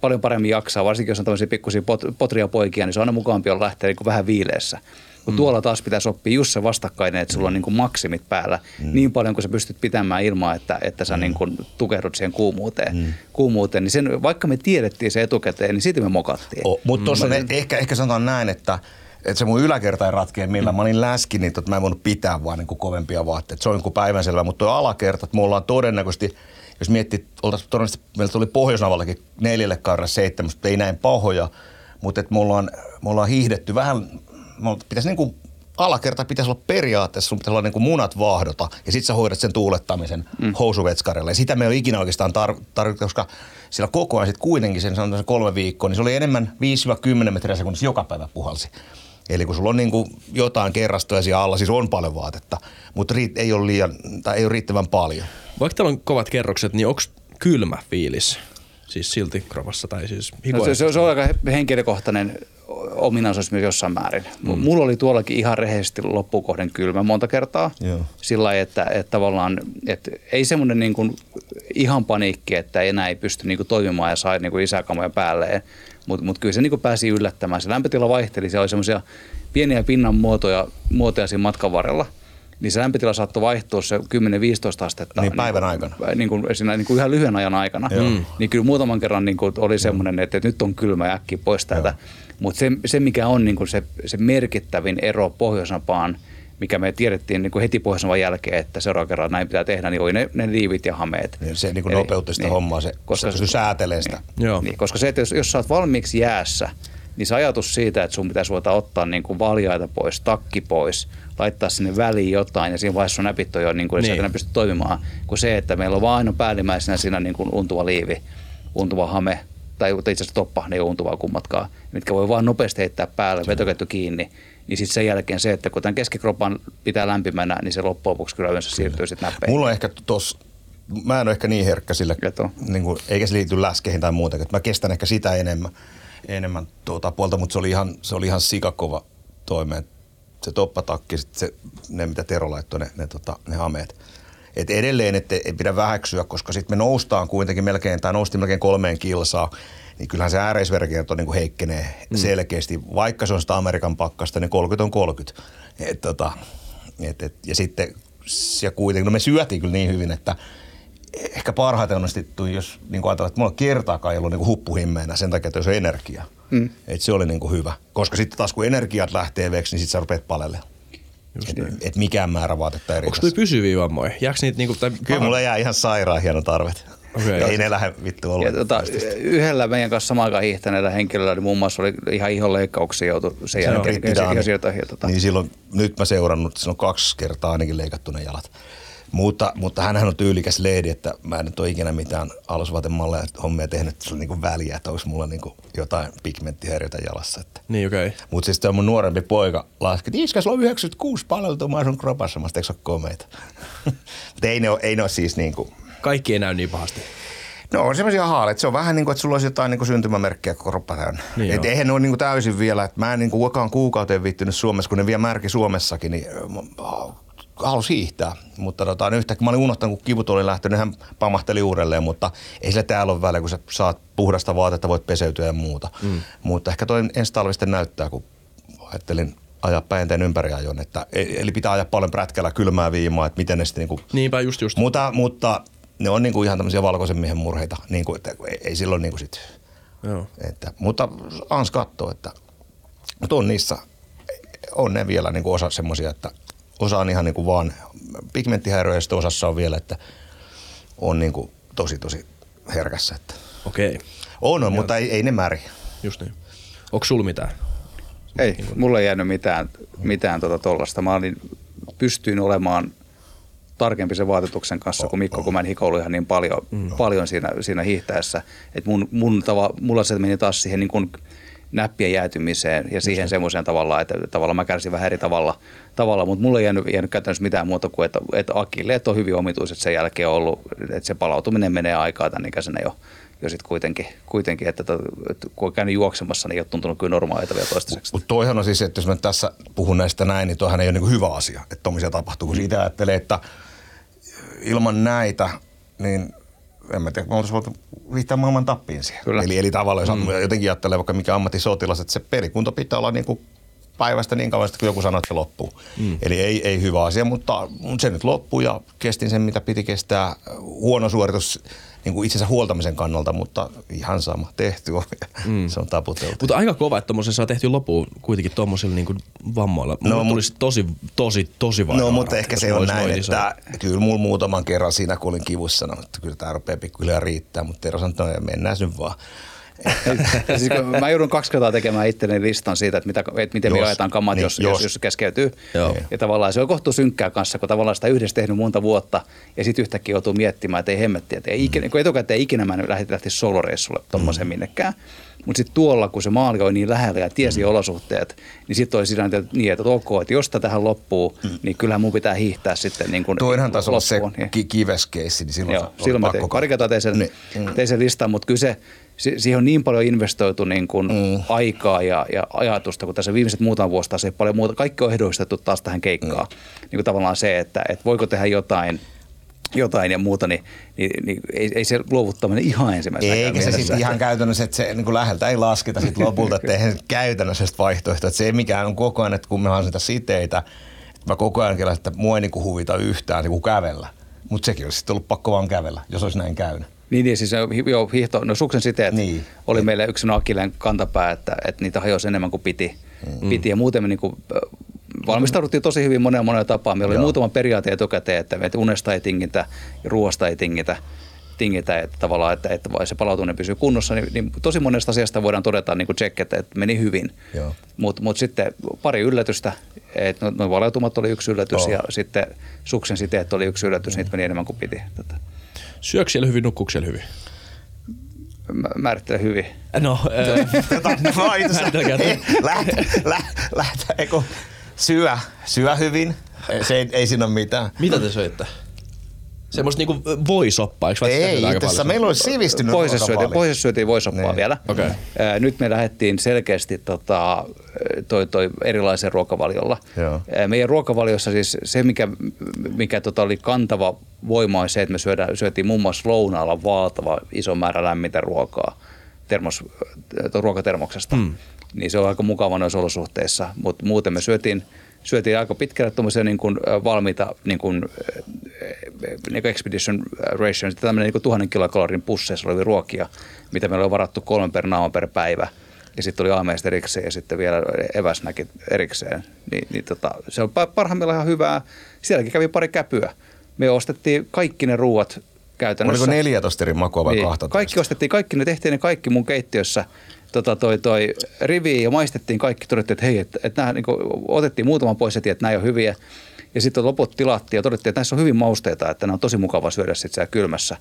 paljon paremmin jaksaa, varsinkin jos on tämmöisiä pikkusia pot, potria poikia, niin se on aina mukavampi olla lähteä niin vähän viileessä. Kun mm. tuolla taas pitäisi oppia just se vastakkainen, että sulla on niin kuin maksimit päällä mm. niin paljon kuin sä pystyt pitämään ilman, että, että sä mm. niin kuin tukehdut siihen kuumuuteen. Mm. kuumuuteen. Niin sen, vaikka me tiedettiin se etukäteen, niin siitä me mokattiin. Oh, mutta tuossa mm. ehkä, ehkä sanotaan näin, että, että se mun yläkerta ei ratkea millä mä olin läski, niin tot, mä en voinut pitää vaan niin kuin kovempia vaatteita. Se on niin päivänselvä, mutta tuo alakerta, että me ollaan todennäköisesti, jos miettii, oltaisiin todennäköisesti, meillä tuli Pohjoisnavallakin neljälle karralle seitsemästä, ei näin pahoja, mutta että me ollaan, me ollaan hiihdetty vähän, ollaan- pitäisi niin kuin alakerta pitäisi olla periaatteessa, sun pitäisi olla niin kuin munat vaahdota ja sit sä hoidat sen tuulettamisen mm. housuvetskareilla. Ja sitä me ei ole ikinä oikeastaan tar- tarvittu, koska sillä koko ajan sit kuitenkin sen sanotaan se kolme viikkoa, niin se oli enemmän 5-10 metriä sekunnissa joka päivä puhalsi. Eli kun sulla on niin kuin jotain kerrastoja siellä alla, siis on paljon vaatetta, mutta riit- ei ole, liian, tai ei ole riittävän paljon. Vaikka täällä on kovat kerrokset, niin onko kylmä fiilis? Siis silti kropassa tai siis No, se, se on aika henkilökohtainen ominaisuus myös jossain määrin. Mm. Mulla oli tuollakin ihan rehellisesti loppukohden kylmä monta kertaa. Joo. Sillä lailla, että, että tavallaan, että ei semmoinen niin kuin ihan paniikki, että enää ei pysty niin kuin toimimaan ja sai niin kuin isäkamoja päälleen. Mutta mut kyllä se niin kuin pääsi yllättämään. Se lämpötila vaihteli, siellä oli semmoisia pieniä pinnan muotoja, muotoja siinä matkan varrella. Niin se lämpötila saattoi vaihtua se 10-15 astetta. Niin päivän kuin, aikana. Niin kuin, siinä niin kuin ihan lyhyen ajan aikana. Joo. Mm. Niin kyllä muutaman kerran niin kuin oli semmoinen, että, että nyt on kylmä ja äkkiä pois täältä. Mutta se, se, mikä on niin kuin se, se merkittävin ero Pohjoisnapaan, mikä me tiedettiin niin kuin heti Pohjoisnapan jälkeen, että seuraava kerran näin pitää tehdä, niin oli ne, ne liivit ja hameet. Niin se niin kuin nopeutti sitä hommaa, se- se- se säätelee sitä. Niin, Joo. Niin, koska se, että jos, jos sä oot valmiiksi jäässä, niin se ajatus siitä, että sun pitäisi voida ottaa niin kuin valjaita pois, takki pois, laittaa sinne väliin jotain ja siinä vaiheessa sun näpit on jo niin kuin, niin. Sä pysty toimimaan, kuin se, että meillä on vaan aina päällimmäisenä siinä niin kuin untuva liivi, untuva hame tai itse asiassa toppa, ne ei ole untuvaa kummatkaan, mitkä voi vaan nopeasti heittää päälle, vetoketju kiinni, niin sitten sen jälkeen se, että kun tämän keskikropan pitää lämpimänä, niin se loppujen lopuksi kyllä yleensä siirtyy sitten näppeihin. Mulla on ehkä tos, mä en ole ehkä niin herkkä sille, niin kuin, eikä se liity läskeihin tai muuta, että mä kestän ehkä sitä enemmän, enemmän tuota puolta, mutta se oli ihan, se oli ihan sikakova toimeen. Se toppatakki, sit se, ne mitä Tero laittoi, ne, ne, tota, ne hameet. Et edelleen, että ei pidä väheksyä, koska sitten me noustaan kuitenkin melkein, tai noustiin melkein kolmeen kilsaa, niin kyllähän se ääreisverkierto niin heikkenee mm. selkeästi. Vaikka se on sitä Amerikan pakkasta, niin 30 on 30. Et, tota, et, et, ja sitten ja kuitenkin, no me syötiin kyllä niin hyvin, että ehkä parhaiten onnistuttu, jos niin kuin ajatellaan, että mulla on kertaakaan ei ollut niin kuin huppuhimmeenä sen takia, että jos on energia. Mm. Et se oli niin kuin hyvä. Koska sitten taas kun energiat lähtee veksi, niin sitten sä rupeat palelle. Et, et mikään määrä vaatetta eri. Onko toi pysyviä vammoja? Jääkö niitä niinku, tai Kyllä mulla jää ihan sairaan hieno tarvet. Okei. ei ne lähde vittu ollenkaan. tota, yhdellä meidän kanssa samaan aikaan hiihtäneellä henkilöllä niin muun muassa oli ihan ihon leikkauksia joutu sen Se on jälkeen. Rittidaani. Ja, sieltä, ja, tota, Niin silloin, nyt mä seurannut, silloin kaksi kertaa ainakin leikattu ne jalat. Mutta, mutta hänhän on tyylikäs leidi, että mä en nyt ole ikinä mitään alusvaatemalleja hommia tehnyt, että niin väliä, että onko mulla niin jotain pigmenttihäiriötä jalassa. Että. Niin okei. Okay. Mutta siis mun nuorempi poika laski, että iskä, sulla on 96 paleltumaa sun kropassa, mä eikö ole komeita? [laughs] Mutta ei ne ole, ei ne ole siis niin kuin, Kaikki ei näy niin pahasti. No on semmoisia haaleita. Se on vähän niin kuin, että sulla olisi jotain niin kuin syntymämerkkiä koko kroppa täynnä. Niin Et eihän ne ole niin kuin täysin vielä. Että mä en niin kuin kuukauteen viittynyt Suomessa, kun ne vielä märki Suomessakin, niin halusi hiihtää. Mutta tota, nyt yhtäkkiä mä olin unohtanut, kun kivut oli lähtenyt, hän pamahteli uudelleen, mutta ei sillä täällä ole väliä, kun sä saat puhdasta vaatetta, voit peseytyä ja muuta. Mm. Mutta ehkä toi ensi talvi sitten näyttää, kun ajattelin, ajaa päinteen ympäri ajon. Että, e- eli pitää ajaa paljon prätkällä kylmää viimaa, että miten ne sitten niinku, Niinpä just just. mutta, mutta ne on niinku ihan tämmöisiä valkoisen miehen murheita, niinku, että ei, ei silloin niinku sit, Joo. että, mutta ans katsoo, että mutta on niissä, on ne vielä niinku osa semmoisia, että osa on ihan niinku vaan pigmenttihäiriöjä ja sitten osassa on vielä, että on niinku tosi tosi herkässä. Että. Okei, On, on, mutta ei, ei ne märi. just niin. Onko sulla mitään? Ei, mulla ei jäänyt mitään, mitään tuota tollasta. Mä olin, pystyin olemaan tarkempi sen vaatetuksen kanssa kuin Mikko, kun mä en hikoillut ihan niin paljon, mm. paljon siinä, siinä hiihtäessä. Et mun, mun tava, mulla se meni taas siihen niin kuin näppien jäätymiseen ja siihen semmoiseen tavalla, että tavallaan mä kärsin vähän eri tavalla, tavalla mutta mulla ei jäänyt, jäänyt käytännössä mitään muuta kuin, että, että akilleet on hyvin omituiset sen jälkeen ollut, että se palautuminen menee aikaa tämän ikäisenä jo, jo sitten kuitenkin, kuitenkin että, to- että kun on käynyt juoksemassa, niin ei ole tuntunut kyllä normaalilta vielä toistaiseksi. Mutta toihan on siis, että jos mä tässä puhun näistä näin, niin toihan ei ole niinku hyvä asia, että tommosia tapahtuu. Kun siitä ajattelee, että ilman näitä, niin en mä tiedä, me oltaisiin voitu viittää maailman tappiin siihen. Kyllä. Eli, eli tavallaan, jos mm. jotenkin ajattelee vaikka mikä ammattisotilas, että se pelikunto pitää olla niinku päivästä niin kauan, kun joku sanoo, että se loppuu. Mm. Eli ei, ei hyvä asia, mutta se nyt loppuu ja kestin sen, mitä piti kestää. Huono suoritus niin kuin itsensä huoltamisen kannalta, mutta ihan sama. Tehty on. Mm. se on taputeltu. Mutta aika kova, että tuommoisen saa tehty loppuun kuitenkin tuommoisilla niinku vammoilla. No, No, tulisi tosi, tosi, tosi vaikea. No, mutta ehkä se on näin, että kyllä mulla muutaman kerran siinä, kun olin kivussa, sanonut, että kyllä tämä rupeaa pikkuhiljaa riittää, mutta Tero sanoi, että no, mennään nyt vaan. Siis mä joudun kaksi kertaa tekemään itselleni listan siitä, että, mitä, että miten me Jos. ajetaan kammat, Niin, jos, jos. jos. keskeytyy. Joo. Ja tavallaan se on kohtu synkkää kanssa, kun tavallaan sitä yhdessä tehnyt monta vuotta ja sitten yhtäkkiä joutuu miettimään, että ei hemmetti, että ei ikinä, kun etukäteen ikinä mä en lähti, lähti soloreissulle tuommoiseen minnekään. Mutta sitten tuolla, kun se maali oli niin lähellä ja tiesi mm. olosuhteet, niin sitten oli siinä että niin, että ok, että jos tämä tähän loppuu, mm. niin kyllähän mun pitää hiihtää sitten niin kuin Toinhan taisi olla se. Niin. ki- kiveskeissi, niin silloin Joo, silloin mä pakko tein. Pari kertaa tein sen, Niin, niin, tein sen listan, mutta kyllä se, si- siihen on niin paljon investoitu niin kuin mm. aikaa ja, ja ajatusta, kun tässä viimeiset muutaman vuosi taas ei paljon muuta. Kaikki on ehdollistettu taas tähän keikkaan. Mm. Niin kuin tavallaan se, että, että voiko tehdä jotain, jotain ja muuta, niin, niin, niin ei, ei se luovuttaminen ihan ensimmäisenä Eikä se sitten ihan käytännössä, että se niin kuin läheltä ei lasketa sit lopulta, että eihän käytännössä sitä vaihtoehtoa. Että se mikään on koko ajan, että kun me sitä siteitä, että mä koko ajan kyllä, että mua ei niin kuin huvita yhtään niin kuin kävellä. Mutta sekin olisi sitten ollut pakko vaan kävellä, jos olisi näin käynyt. Niin, niin siis joo, hiihto, no suksen siteet Niin. niin. oli meille yksi akilleen kantapää, että, että niitä hajosi enemmän kuin piti. Mm. piti ja muuten me niin kuin, valmistauduttiin tosi hyvin monella monella tapaa. Meillä oli Joo. muutama periaate etukäteen, että, että unesta ei tingitä ja ruoasta ei tingitä tingitä, että tavallaan, että, että vai se palautuminen pysyy kunnossa, niin, niin tosi monesta asiasta voidaan todeta niin kuin check, että, että meni hyvin. Joo. Mutta mut sitten pari yllätystä, että no, no valeutumat oli yksi yllätys Joo. ja sitten suksen siteet oli yksi yllätys, niitä meni enemmän kuin piti. Tätä. Syöks siellä hyvin, nukkuuko siellä hyvin? Mä määrittelen hyvin. No, äh, Tota, no, itse lähtä, lä, lähtä, eikö, syö, syö hyvin, se ei, ei siinä ole mitään. mitä te söitte? Semmoista niinku voisoppaa, eikö Ei, aika itse asiassa meillä olisi sivistynyt Pohjoisessa syötiin, pohjoisessa syötiin voisoppaa Niin. vielä. Okei. Ää, Nyt me lähdettiin selkeästi tota, toi, toi erilaisen ruokavaliolla. Joo. Ää, Meidän ruokavaliossa siis se, mikä, mikä tota oli kantava voima, on se, että me syödään, syötiin muun muassa lounaalla valtava iso määrä lämmintä ruokaa termos, äh, ruokatermoksesta. Mm. Niin se on aika mukava noissa olosuhteissa, mutta muuten me syötiin, syötiin aika pitkälle tuommoisia niin kuin, valmiita niin kuin, niin kuin expedition rations, tämmöinen niin tuhannen kilokalorin pusseissa olevia ruokia, mitä meillä on varattu kolmen per naama per päivä. Ja sitten oli aameista erikseen ja sitten vielä eväsnäkit erikseen. Ni, niin tota, se on pa- parhaimmillaan ihan hyvää. Sielläkin kävi pari käpyä. Me ostettiin kaikki ne ruuat käytännössä. Oliko 14 eri makua vai Niin, 12? Kaikki ostettiin, kaikki ne tehtiin ne kaikki mun keittiössä tota, toi, toi riviin ja maistettiin kaikki. Todettiin, että hei, että, että nämä, niin kuin, otettiin muutaman pois ja tiedät, että nämä ei ole hyviä. Ja sitten loput tilattiin ja todettiin, että näissä on hyvin mausteita, että nämä on tosi mukava syödä sitten siellä kylmässä.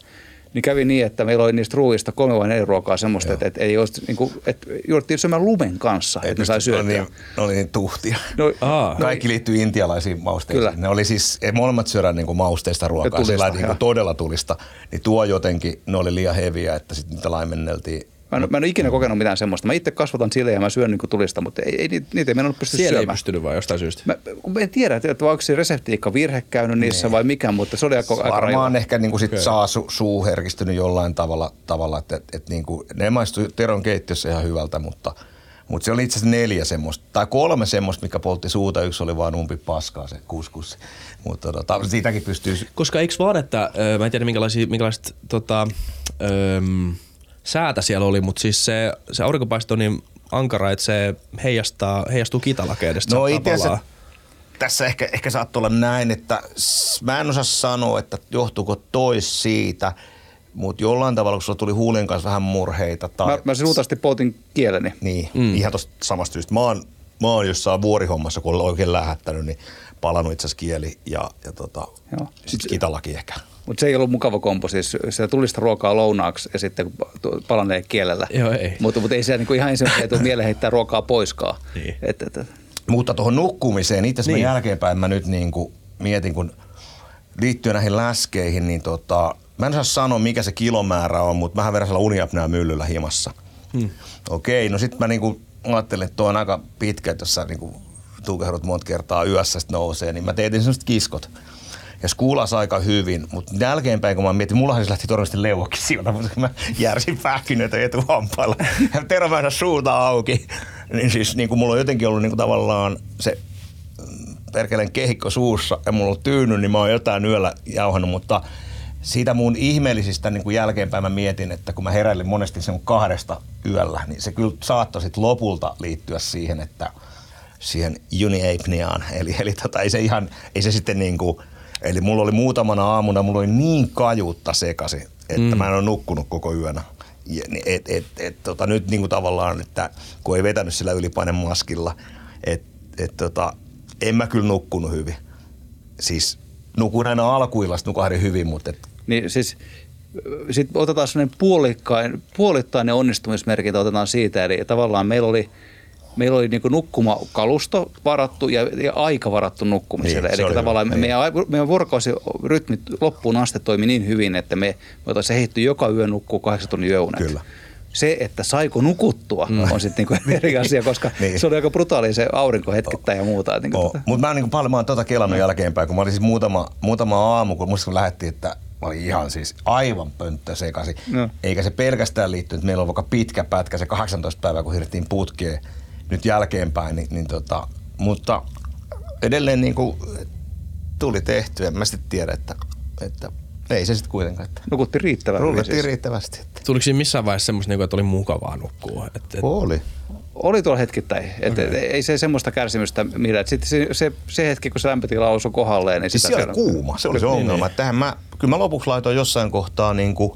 Niin kävi niin, että meillä oli niistä ruuista kolme vai neljä ruokaa semmoista, että, että, ei olisi, niin kuin, että jouduttiin syömään lumen kanssa, Ei että ne sai pysty- ne oli niin, ne oli niin tuhtia. No, Aa. Kaikki liittyy intialaisiin mausteisiin. Kyllä. Ne oli siis, ei molemmat syödä niin kuin mausteista ruokaa, tulista, sillä niin joo. kuin todella tulista. Niin tuo jotenkin, ne oli liian heviä, että sitten niitä laimenneltiin. Mä en, mä en ole ikinä kokenut mitään semmoista. Mä itse kasvatan sille ja mä syön niin kuin tulista, mutta ei, ei, niitä, ei mennä pysty siellä ei syömään. pystynyt vai jostain syystä? Mä, kun mä en tiedä, että onko se reseptiikka virhe käynyt niissä vai mikä, mutta se oli aika, aika Varmaan raju. ehkä niin kuin sit saa su, suu herkistynyt jollain tavalla, tavalla että et, et niin kuin, ne maistuu Teron keittiössä ihan hyvältä, mutta, Mutta se oli itse asiassa neljä semmoista, tai kolme semmoista, mikä poltti suuta. Yksi oli vaan umpi paskaa se kuskus. Mutta tota, siitäkin pystyy... Koska eikö vaan, että ö, mä en tiedä minkälaisia, minkälaiset tota, ö, säätä siellä oli, mutta siis se, se aurinkopaisto on niin ankara, että se heijastaa, heijastuu kitalakeudesta. No itse asiassa tässä ehkä, ehkä saattoi olla näin, että mä en osaa sanoa, että johtuuko tois siitä, mutta jollain tavalla, kun sulla tuli huulien kanssa vähän murheita tai... Mä, mä luultavasti poltin kieleni. Niin, mm. ihan tuosta samasta syystä. Mä oon, mä oon jossain vuorihommassa, kun olen oikein lähettänyt, niin palannut itse asiassa kieli ja, ja tota, Joo. sitten kitalakin ehkä. Mutta se ei ollut mukava kompo, siis sitä tuli sitä ruokaa lounaaksi ja sitten palanee kielellä. Joo, ei. Mutta, mutta ei se niinku ihan ensimmäisenä tule [laughs] mieleen heittää ruokaa poiskaan. Niin. Et, et, et. Mutta tuohon nukkumiseen, itse asiassa Niin. jälkeenpäin mä nyt niin kuin mietin, kun liittyen näihin läskeihin, niin tota, mä en osaa sanoa mikä se kilomäärä on, mutta vähän verran uniapnea myllyllä himassa. Hmm. Okei, no sitten mä niinku ajattelin, että tuo on aika pitkä, että jos sä niinku tukehdut monta kertaa yössä sit nousee, niin mä teetin semmoiset kiskot. Ja skuulas aika hyvin, mutta jälkeenpäin kun mä mietin, mullahan se lähti todennäköisesti leuakin sieltä, mutta mä järsin pähkinöitä etuhampailla [laughs] ja terveensä suuta auki, niin siis niin kuin mulla on jotenkin ollut niin kuin tavallaan se mm, perkeleen kehikko suussa ja mulla on tyyny, niin mä oon jotain yöllä jauhannut, mutta siitä mun ihmeellisistä niin kuin jälkeenpäin mä mietin, että kun mä heräilin monesti sen kahdesta yöllä, niin se kyllä saattoi sit lopulta liittyä siihen, että siihen uniapneaan. Eli, eli tota, ei se ihan, ei se sitten niin kuin, eli mulla oli muutamana aamuna, mulla oli niin kajuutta sekasi, että mm. mä en ole nukkunut koko yönä. Ja, et, et, et, tota, nyt niin kuin tavallaan, että kun ei vetänyt sillä ylipainemaskilla, että et, tota, en mä kyllä nukkunut hyvin. Siis nukuin aina alkuillasta, nukahdin hyvin, mutta et, Niin siis sitten otetaan sellainen puolikkain, puolittainen onnistumismerkintä otetaan siitä, eli tavallaan meillä oli Meillä oli niin nukkumakalusto varattu ja, ja aika varattu nukkumiselle. Niin, se Eli tavallaan hyvä, me, meidän, meidän vuorokausirytmit loppuun asti toimi niin hyvin, että me, me oltaisiin ehditty joka yö nukkuu kahdeksan tunnin yöunet. Kyllä. Se, että saiko nukuttua, mm. on sitten niinku [laughs] eri asia, koska Niin. se oli aika brutaali se aurinko hetkittäin ja muuta. Niin Oh. Mutta mä oon niin paljon mä oon tota kelannut jälkeenpäin, kun mä olin siis muutama, muutama aamu, kun musta kun lähdettiin, että mä olin ihan siis aivan pönttö sekaisin. No. Eikä se pelkästään liittynyt, että meillä on vaikka pitkä pätkä, se 18 päivää, kun hirttiin putkeen nyt jälkeenpäin, niin, niin tota, mutta edelleen niin kuin tuli tehtyä. En mä sitten tiedä, että, että ei se sitten kuitenkaan. Että Nukutti riittävän hyvin rullettiin siis. riittävästi. Että Tuliko siinä missään vaiheessa semmoista, niinku, että oli mukavaa nukkua? Et, et, oli. Oli tuolla hetkittäin. Et, okay. ei se semmoista kärsimystä millä. Sitten se, se, se, hetki, kun se lämpötila osui kohdalleen, niin Siis sitä siellä oli kuuma, se oli se ongelma. Niin, Tähän mä, kyllä mä lopuksi laitoin jossain kohtaa niin kuin,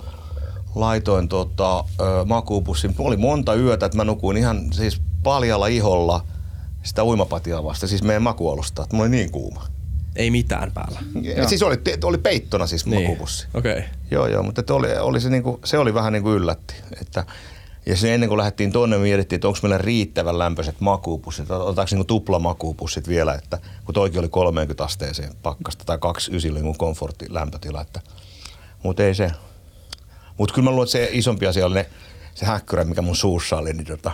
laitoin tota, ö, makuupussin. Oli monta yötä, että mä nukuin ihan siis paljalla iholla sitä uimapatia vasta, siis meidän makualusta, että mulla oli niin kuuma. Ei mitään päällä. Ja. Siis oli, oli peittona siis niin. Okei. Okay. Joo, joo, mutta oli, oli se, niinku, se oli vähän niin kuin yllätti. Että, ja se ennen kuin lähdettiin tuonne, mietittiin, että onko meillä riittävän lämpöiset makuupussit, otetaanko niinku tupla makuupussit vielä, että kun toikin oli 30 asteeseen pakkasta tai 29 oli niin komfortti lämpötila. Että, mutta ei se. Mutta kyllä mä luulen, että se isompi asia oli ne, se häkkyrä, mikä mun suussa oli, niin, tota,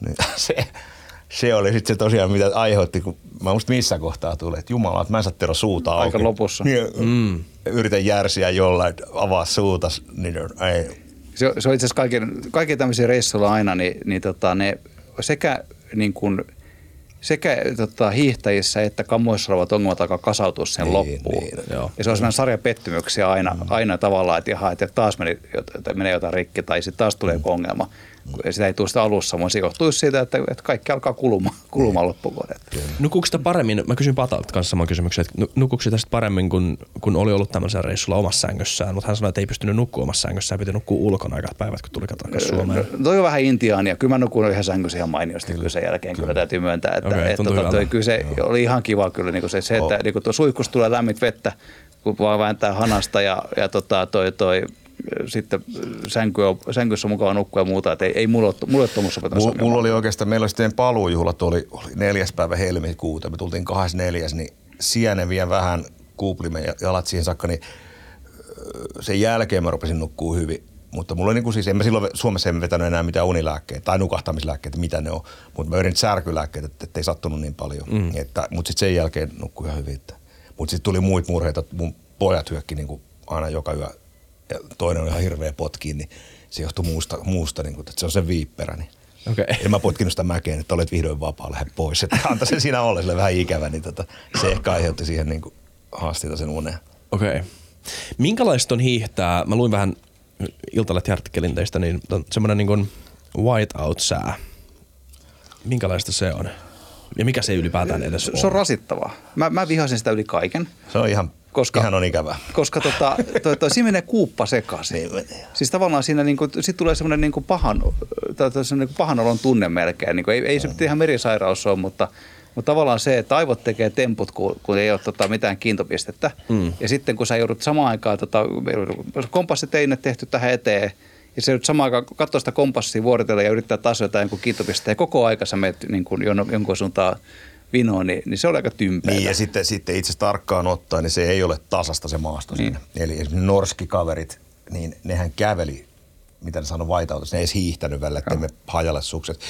niin [laughs] se, se oli sitten se tosiaan, mitä aiheutti, kun mä muista missä kohtaa tulee, että jumala, että mä en saa Tero suuta auki. Aika lopussa. Niin, mm. Yritän järsiä jollain, avaa suuta, niin ei. Se, se on itse asiassa kaiken, kaiken tämmöisiä reissuilla aina, niin, niin tota, ne sekä, niin kuin, sekä tota, hiihtäjissä että kammoissa olevat ongelmat alkaa kasautua sen Niin, loppuun. niin. Joo. Ja se on sellainen sarja pettymyksiä aina, mm. aina tavallaan, että, jaha, että taas meni, että menee jotain rikki tai sitten taas tulee joku ongelma. Sitä ei tule sitä alussa, mutta se johtuu siitä, että, että kaikki alkaa kulumaan, kulumaan loppuvuodet. Nukuuko sitä paremmin, mä kysyn Patalta kanssa saman kysymyksen, että nu- nukuuko sitä sit paremmin, kun, kun oli ollut tämmöisellä reissulla omassa sängyssään, mutta hän sanoi, että ei pystynyt nukkua omassa sängyssään, piti nukkua ulkona aikat päivät, kun tuli takaisin Suomeen. No, toi on vähän intiaania. Kyllä mä nukuin ihan sängyssä ihan mainiosti kyllä, sen jälkeen. Kyllä, täytyy myöntää, että, okay, että tota, toi, kyllä se oli ihan kiva kyllä niin se, se että Oh. niin tuo suihkussa tulee lämmit vettä, kun vaan vääntää hanasta ja, ja tota, toi, toi, sitten sänky on, sänkyssä on mukava nukkua ja muuta. Että ei, ei mulla ole, mulla ole tuommoista Mulla, mulla oli oikeastaan, meillä oli sitten paluujuhlat, oli, oli neljäs päivä helmikuuta, me tultiin 24, niin sienen vielä vähän kuuplimme ja jalat siihen saakka, niin sen jälkeen mä rupesin nukkuu hyvin. Mutta mulla oli niin kuin siis, en mä silloin Suomessa en vetänyt enää mitään unilääkkeitä tai nukahtamislääkkeitä, mitä ne on. Mutta mä yritin särkylääkkeitä, että ettei sattunut niin paljon. Mm. Että, mutta sitten sen jälkeen nukkui ihan hyvin. Mutta sitten tuli muita murheita, että mun pojat hyökki niin kuin aina joka yö. Ja toinen on ihan hirveä potkiin, niin se johtui muusta, muusta niin kuin, että se on se viipperä. Niin. Okei. Ja mä potkinut sitä mäkeen, että olet vihdoin vapaa, lähde pois. Että antoi sen siinä olla sille vähän ikävä, niin tota, se ehkä aiheutti siihen niin kuin haasteita sen uneen. Okei. Okay. Minkälaista on hiihtää? Mä luin vähän Iltalehti-artikkelin teistä, niin on semmoinen niin kuin whiteout-sää. Minkälaista se on? Ja mikä se ylipäätään edes on? Se on rasittavaa. Mä, mä vihasin sitä yli kaiken. Se on ihan, Koska- ihan on ikävää. Koska tota, toi, toi, siinä menee kuuppa sekaisin. Siis tavallaan siinä niinku, sit tulee semmoinen niinku pahan, tai niinku pahan olon tunne melkein. Niinku, ei, ei se ihan merisairaus ole, mutta, mutta tavallaan se, että aivot tekee temput, kun, kun ei ole tota, mitään kiintopistettä. Mm. Ja sitten kun sä joudut samaan aikaan, tota, kompassiteine tehty tähän eteen, ja se nyt samaan aikaan katsoa sitä kompassia vuorotella ja yrittää taas jotain jonkun kiintopistettä, ja koko aika sä menet niin kuin jon- jonkun suuntaan vinoon, niin, niin se on aika tympeä. Niin ja sitten, sitten itse tarkkaan ottaen, niin se ei ole tasasta se maasto Niin. siinä. Eli esimerkiksi norskikaverit, niin nehän käveli, mitä ne sanoi vaitautus, ne ei edes hiihtänyt välillä, ettei me hajalle sukset.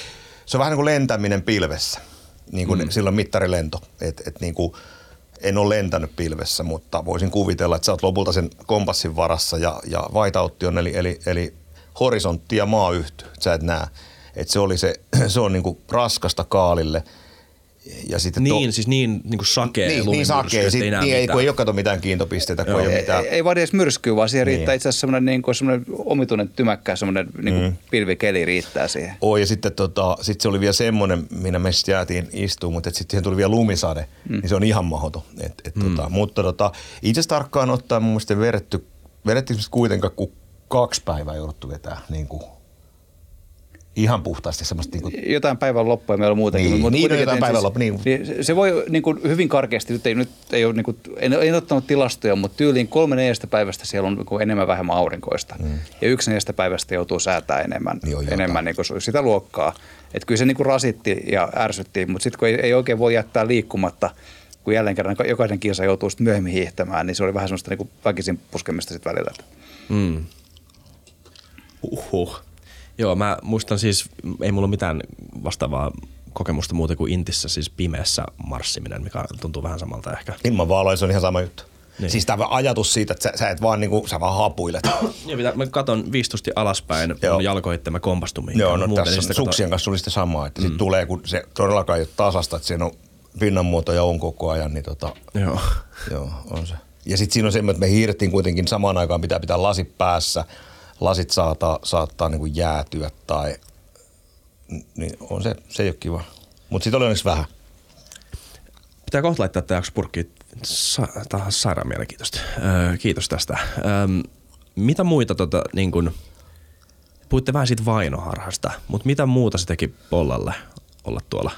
Se on vähän niin kuin lentäminen pilvessä, niin kuin mm. silloin mittarilento. Et, et niin kuin, en ole lentänyt pilvessä, mutta voisin kuvitella, että sä oot lopulta sen kompassin varassa ja, ja vaitautti on, eli, eli, eli horisontti ja maa yhtyy, sä et näe. Et se, oli se, [clears throat] se on niin kuin raskasta kaalille. Ja sitten Niin, siis niin, niin kuin sakea niin, niin ettei Sit, näe niin, ei, mitään. kun ei ole kato mitään kiintopisteitä, kun Joo. ei ole Ei, mitään. ei, ei vaadi edes myrskyä, vaan siihen Niin. riittää itse asiassa semmoinen, niin kuin, semmoinen omituinen tymäkkä, semmoinen niin kuin pilvikeli riittää siihen. Oo, ja sitten tota, sit se oli vielä semmoinen, minä me sitten jäätiin istuun, mutta sitten siihen tuli vielä lumisade, mm. niin se on ihan mahdoton. Et, et, mm. tota, mutta tota, itse asiassa tarkkaan ottaen mun mielestä vedettiin semmoista kuitenkaan kuin kaksi päivää jouduttu vetää niin kuin, ihan puhtaasti semmoista niin kuin, Jotain päivän loppua meillä on muutenkin. Niin, mutta niin, kuitenkin, jotain päivän siis- loppu, niin. niin se- voi niin kuin hyvin karkeasti, nyt ei, nyt ei ole, niin kuin, en, en ottanut tilastoja, mutta tyyliin kolme neljästä päivästä siellä on niin kuin enemmän vähemmän aurinkoista. Mm. Ja yksi neljästä päivästä joutuu säätää enemmän, Niin enemmän niin kuin sitä luokkaa. Että kyllä se niin kuin rasitti ja ärsytti, mutta sitten kun ei, ei oikein voi jättää liikkumatta, kun jälleen kerran jokainen kilsa joutuu sitten myöhemmin hiihtämään, niin se oli vähän semmoista niin kuin väkisin puskemista sitten välillä. Mm. Uhuh. Joo, mä muistan siis, ei mulla mitään vastaavaa kokemusta muuta kuin Intissä, siis pimeässä marssiminen, mikä tuntuu vähän samalta ehkä. ilman valoja, se on ihan sama juttu. Niin. Niin. Siis tämä ajatus siitä, että sä, sä et vaan niinku, sä vaan hapuilet. [clears throat] Ja mitä, mä katon viistusti alaspäin, Joo. mun jalko itse mä kompastun mihinkään. Joo, no Muuten tässä niin sitä suksien kanssa oli sitten sama, että mm. sit tulee, kun se todellakaan ei ole tasasta, että siinä on pinnanmuotoja on koko ajan, niin tota, Joo. [laughs] joo, on se. Ja sitten siinä on se, että me hiirrettiin kuitenkin samaan aikaan, pitää pitää lasit päässä, lasit saattaa, saattaa niinku jäätyä tai, niin on se, se ei ole kiva. Mutta sitten oli onneksi vähän. Pitää kohta laittaa tämä jakso purkkiin. Sa- Tämä on sairaan mielenkiintoista. Öö, kiitos tästä. Öö, mitä muita, tota, niin kun, puhuitte vähän siitä vainoharhasta, mutta mitä muuta se teki Pollalle olla tuolla?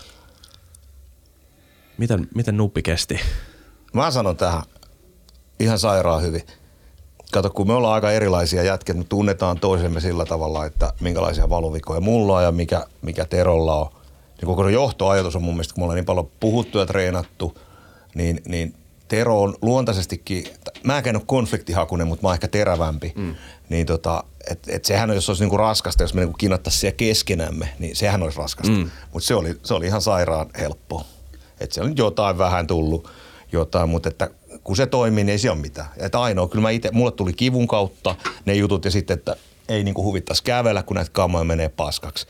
Miten, miten nuppi kesti? Mä sanon tähän ihan sairaan hyvin. Kato, kun me ollaan aika erilaisia jätkiä, me tunnetaan toisemme sillä tavalla, että minkälaisia valuvikoja mulla on ja mikä, mikä Terolla on. Niin koko se johtoajatus on mun mielestä, kun me ollaan niin paljon puhuttu ja treenattu, niin, niin Tero on luontaisestikin, mä en ole konfliktihakunen, mutta mä oon ehkä terävämpi. Mm. Niin tota, et, et sehän jos olisi niinku raskasta, jos me niinku kinnattaisiin siellä keskenämme, niin sehän olisi raskasta. Mm. Mutta se oli, se oli ihan sairaan helppoa. Että siellä on jotain vähän tullut, jotain, mutta että kun se toimii, niin ei se ole mitään. Että ainoa, kyllä mä itse, mulle tuli kivun kautta ne jutut ja sitten, että ei niinku huvittaisi kävellä, kun näitä kammoja menee paskaksi.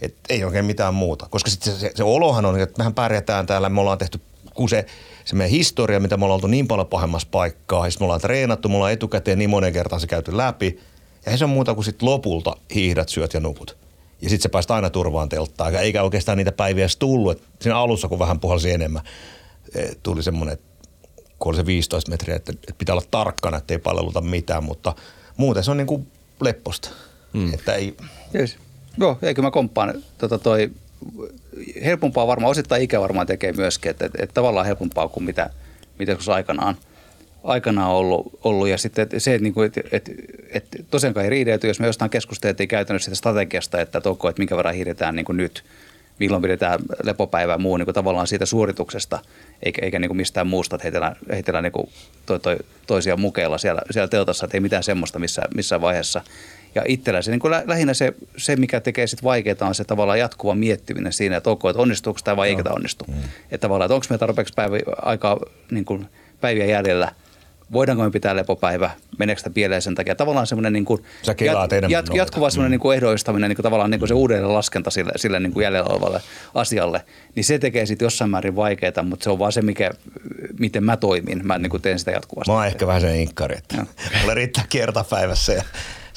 Et ei oikein mitään muuta. Koska sitten se, se, se, olohan on, että mehän pärjätään täällä, me ollaan tehty, kun se, se meidän historia, mitä me ollaan oltu niin paljon pahemmassa paikkaa, ja me ollaan treenattu, me ollaan etukäteen niin monen kertaan se käyty läpi, ja ei se on muuta kuin sitten lopulta hiihdät, syöt ja nukut. Ja sitten se päästä aina turvaan telttaan, eikä oikeastaan niitä päiviä edes tullut. Et siinä alussa, kun vähän puhalsi enemmän, eh, tuli semmoinen, että kun oli se 15 metriä, että, että pitää olla tarkkana, että ei palveluta mitään, mutta muuten se on niin kuin lepposta. Mm. Että ei, Yes. Joo, eikö mä komppaan. Tota toi, helpompaa varmaan, osittain ikä varmaan tekee myöskin, että, että, että tavallaan helpompaa kuin mitä, mitä joskus aikanaan, aikanaan ollut, ollut. Ja sitten että se, että, niinku, että, että, että tosiaankaan ei riidelty, jos me jostain keskusteltiin käytännössä sitä strategiasta, että, että, okay, että minkä verran hiihdetään niin kuin nyt, milloin pidetään lepopäivää ja muu niin kuin tavallaan siitä suorituksesta, eikä, eikä niin kuin mistään muusta, että heitellään, heitellään niin kuin toi, toi, toisia mukeilla siellä, siellä teltassa, että ei mitään semmoista missä, missään vaiheessa. Ja itsellä se niin kuin lä- lähinnä se, se, mikä tekee sit vaikeaa, on se tavallaan jatkuva miettiminen siinä, että ok, että onnistuuko tämä vai eikö tämä onnistu. Mm. Että tavallaan, että onko meillä tarpeeksi päivä, aikaa, niin kuin päiviä jäljellä voidaanko me pitää lepopäivä, meneekö sitä pieleen sen takia. Tavallaan semmoinen niin kuin Sä jat, noita. jatkuva semmoinen niin kuin ehdoistaminen, niin kuin tavallaan niin kuin se uudelleen laskenta sille, sille niin kuin jäljellä olevalle asialle, niin se tekee sitten jossain määrin vaikeaa, mutta se on vaan se, mikä, miten mä toimin. Mä niin kuin teen sitä jatkuvasti. Mä oon ehkä vähän sen inkkari, että [laughs] mulle riittää kerta päivässä ja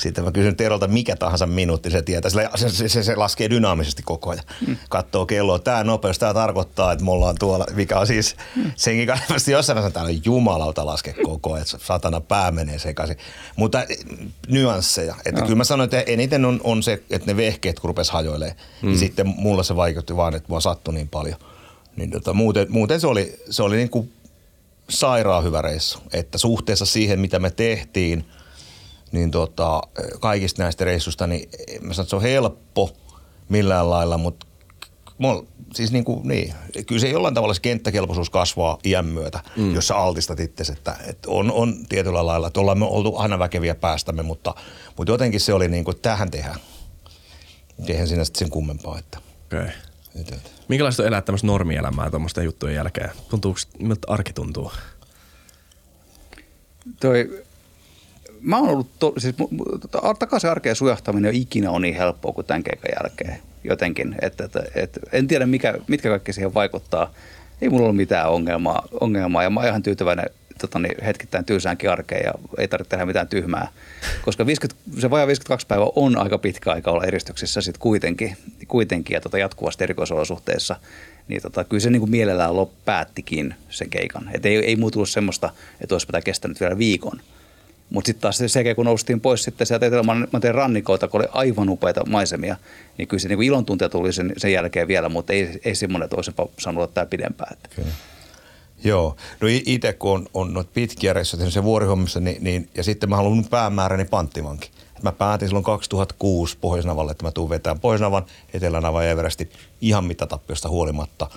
sitten mä kysyn Terolta mikä tahansa minuutti, se tietää. Sillä Se, se, se, se laskee dynaamisesti koko ajan. Mm. Katsoo kelloa, tämä nopeus, tämä tarkoittaa, että me ollaan tuolla, mikä on siis mm. senkin kannattaa jossain vaiheessa täällä on jumalauta laske koko ajan, että satana pää menee sekaisin. Mutta eh, nyansseja. Että Joo. kyllä mä sanoin, että eniten on, on se, että ne vehkeet kun rupes hajoilee. Mm. Niin sitten mulla se vaikutti vaan, että mua sattui niin paljon. Niin tota, muuten, muuten se oli, se oli niin kuin sairaan hyvä reissu. Että suhteessa siihen, mitä me tehtiin, niin tota, kaikista näistä reissusta, niin mä sanon, että se on helppo millään lailla, mutta mul, siis niin kuin, niin, kyllä se jollain tavalla se kenttäkelpoisuus kasvaa iän myötä, mm. jos sä altistat itse, että, että on, on tietyllä lailla, että ollaan me oltu aina väkeviä päästämme, mutta, mutta jotenkin se oli niin kuin, että tähän tehdään. Eihän siinä sitten sen kummempaa, että, Okay. että, että. Minkälaista on elää tämmöistä normielämää tuommoisten juttujen jälkeen? Tuntuuko, miltä arki tuntuu? Toi, mä oon ollut, to, siis tota, takaisin arkeen sujahtaminen on ikinä on niin helppoa kuin tämän keikan jälkeen jotenkin. Että, että, että en tiedä, mikä, mitkä kaikki siihen vaikuttaa. Ei mulla ole mitään ongelmaa, ongelmaa ja mä oon ihan tyytyväinen tota, niin hetkittäin tylsäänkin arkeen ja ei tarvitse tehdä mitään tyhmää. Koska 50, se vajaa 52 päivää on aika pitkä aika olla eristyksissä sit kuitenkin, kuitenkin ja tota, jatkuvasti erikoisolosuhteissa. Niin tota, kyllä se niin kuin mielellään päättikin sen keikan. Et ei, ei muu tullut semmoista, että olisi kestänyt vielä viikon. Mutta sitten taas se sekä kun noustiin pois sitten sieltä Etelämanteen rannikoilta, kun oli aivan upeita maisemia, niin kyllä se niin ilon tuntia tuli sen, sen jälkeen vielä, mutta ei, ei semmoinen, että olisinpa saanut ottaa pidempään. Kyllä. Joo, no itse kun on, on noita pitkiä reissuja se vuorihommissa, niin, niin, ja sitten mä haluan päämääräni panttivankin. Mä päätin silloin 2006 Pohjoisnavalle, että mä tuun vetämään Pohjoisnavan, Etelänavan ja Everestin ihan mitatappiosta huolimatta.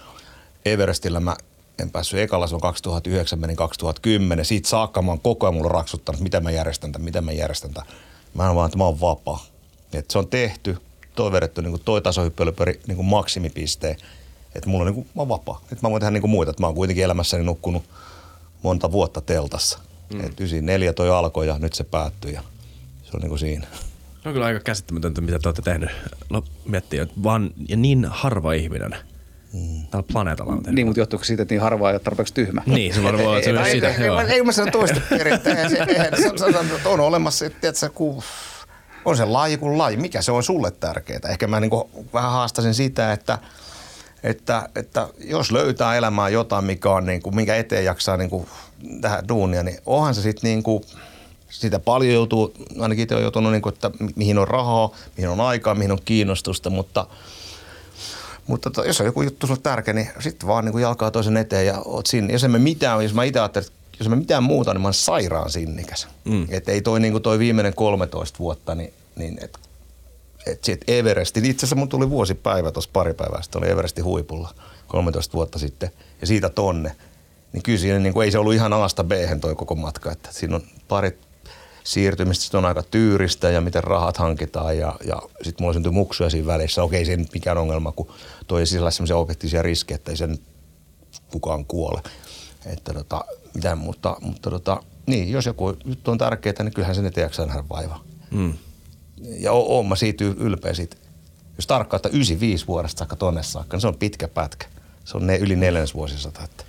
Everestillä mä en päässyt ekalla, silloin 2009, menin 2010. Siitä saakka mä oon koko ajan mulla raksuttanut, mitä mä järjestän tämän, mitä mä järjestän tämän. Mä en vaan, että mä oon vapaa. Et se on tehty, toi vedetty, niin toi tasohyppelypöri niin maksimipisteen. Että mulla on niin kuin, mä oon vapaa. Nyt mä voin tehdä niin kuin muita. Et mä oon kuitenkin elämässäni nukkunut monta vuotta teltassa. Mm. Et 94 toi alkoi ja nyt se päättyi ja se on niin kuin siinä. Se on kyllä aika käsittämätöntä, mitä te olette tehnyt. No, miettii, että vaan ja niin harva ihminen mm. tällä planeetalla on. Niin, mutta johtuuko siitä, että niin harvaa ei ole tarpeeksi tyhmä? Niin, se varmaan on se myös siitä. ei, joo. ei, ei, mä sanon toista periaatteessa. On olemassa, että kun on se laji kuin laji. Mikä se on sulle tärkeää? Ehkä mä niin vähän haastasin sitä, että, että, että jos löytää elämään jotain, mikä on niin kuin, minkä eteen jaksaa niin kuin, tähän duunia, niin onhan se sitten niin kuin, sitä paljon joutuu, ainakin itse on joutunut, niin kuin, että mi- mihin on rahaa, mihin on aikaa, mihin on kiinnostusta, mutta mutta to, jos on joku juttu sulle tärkeä, niin sitten vaan niin jalkaa toisen eteen ja oot sinne. Jos en mä mitään, jos mä itse ajattelen, että jos en mä mitään muuta, niin mä oon sairaan sinnikäs. Mm. Että ei toi, niin kuin toi viimeinen 13 vuotta, niin, niin et, et sit Everestin, itse asiassa mun tuli vuosipäivä tuossa pari päivää sitten, oli Everestin huipulla 13 vuotta sitten ja siitä tonne. Niin kyllä siinä niin kuin, ei se ollut ihan aasta b toi koko matka, että siinä on parit siirtymistä, sit on aika tyyristä ja miten rahat hankitaan ja, ja sitten mulla syntyi muksuja siinä välissä. Okei, ei se nyt mikään ongelma, kun toi sisällä sellaisia objektiivisia riskejä, että ei sen kukaan kuole. Että tota, mitään, mutta, mutta tota, niin, jos joku juttu on tärkeää, niin kyllähän sen eteen jaksaa nähdä vaivaa. Mm. Ja o- oon mä siitä ylpeä siitä. Jos tarkkaan, että 95 vuodesta saakka tonne saakka, niin se on pitkä pätkä. Se on ne yli neljännesvuosisata. Että.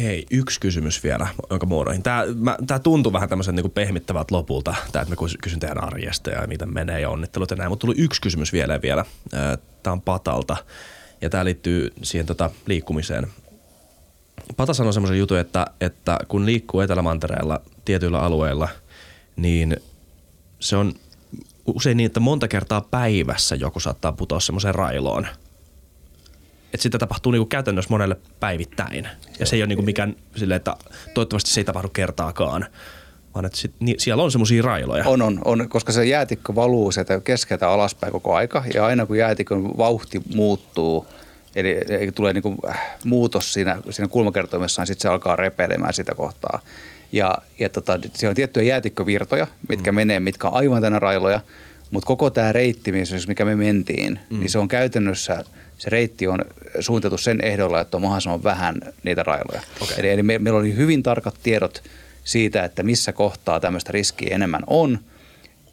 Hei, yksi kysymys vielä, jonka muodoihin. Tämä, mä, tää tuntuu vähän tämmöisen niin pehmittävältä lopulta, tämä, että mä kys- kysyn teidän arjesta ja miten menee ja onnittelut ja näin. Mutta tuli yksi kysymys vielä vielä. Tämä on Patalta ja tämä liittyy siihen tota, liikkumiseen. Pata sanoi semmoisen jutun, että, että kun liikkuu Etelämantereella tietyillä alueilla, niin se on usein niin, että monta kertaa päivässä joku saattaa putoa semmoiseen railoon – että sitä tapahtuu niinku käytännössä monelle päivittäin. Ja se ei ole niinku mikään silleen, että toivottavasti se ei tapahdu kertaakaan, vaan että sit, niin, siellä on semmoisia railoja. On, on, on, koska se jäätikkö valuu sieltä keskeltä alaspäin koko aika. Ja aina kun jäätikön vauhti muuttuu, eli, eli tulee niin kuin muutos siinä, siinä kulmakertoimessa, niin sitten se alkaa repeilemään sitä kohtaa. Ja, ja tota, siellä on tiettyjä jäätikkövirtoja, mitkä mm. menee, mitkä on aivan tänä railoja. Mutta koko tämä reitti, mikä me mentiin, mm. niin se on käytännössä, se reitti on suunniteltu sen ehdolla, että on mahdollisimman vähän niitä railoja. Okay. Eli, eli me, meillä oli hyvin tarkat tiedot siitä, että missä kohtaa tämmöistä riskiä enemmän on.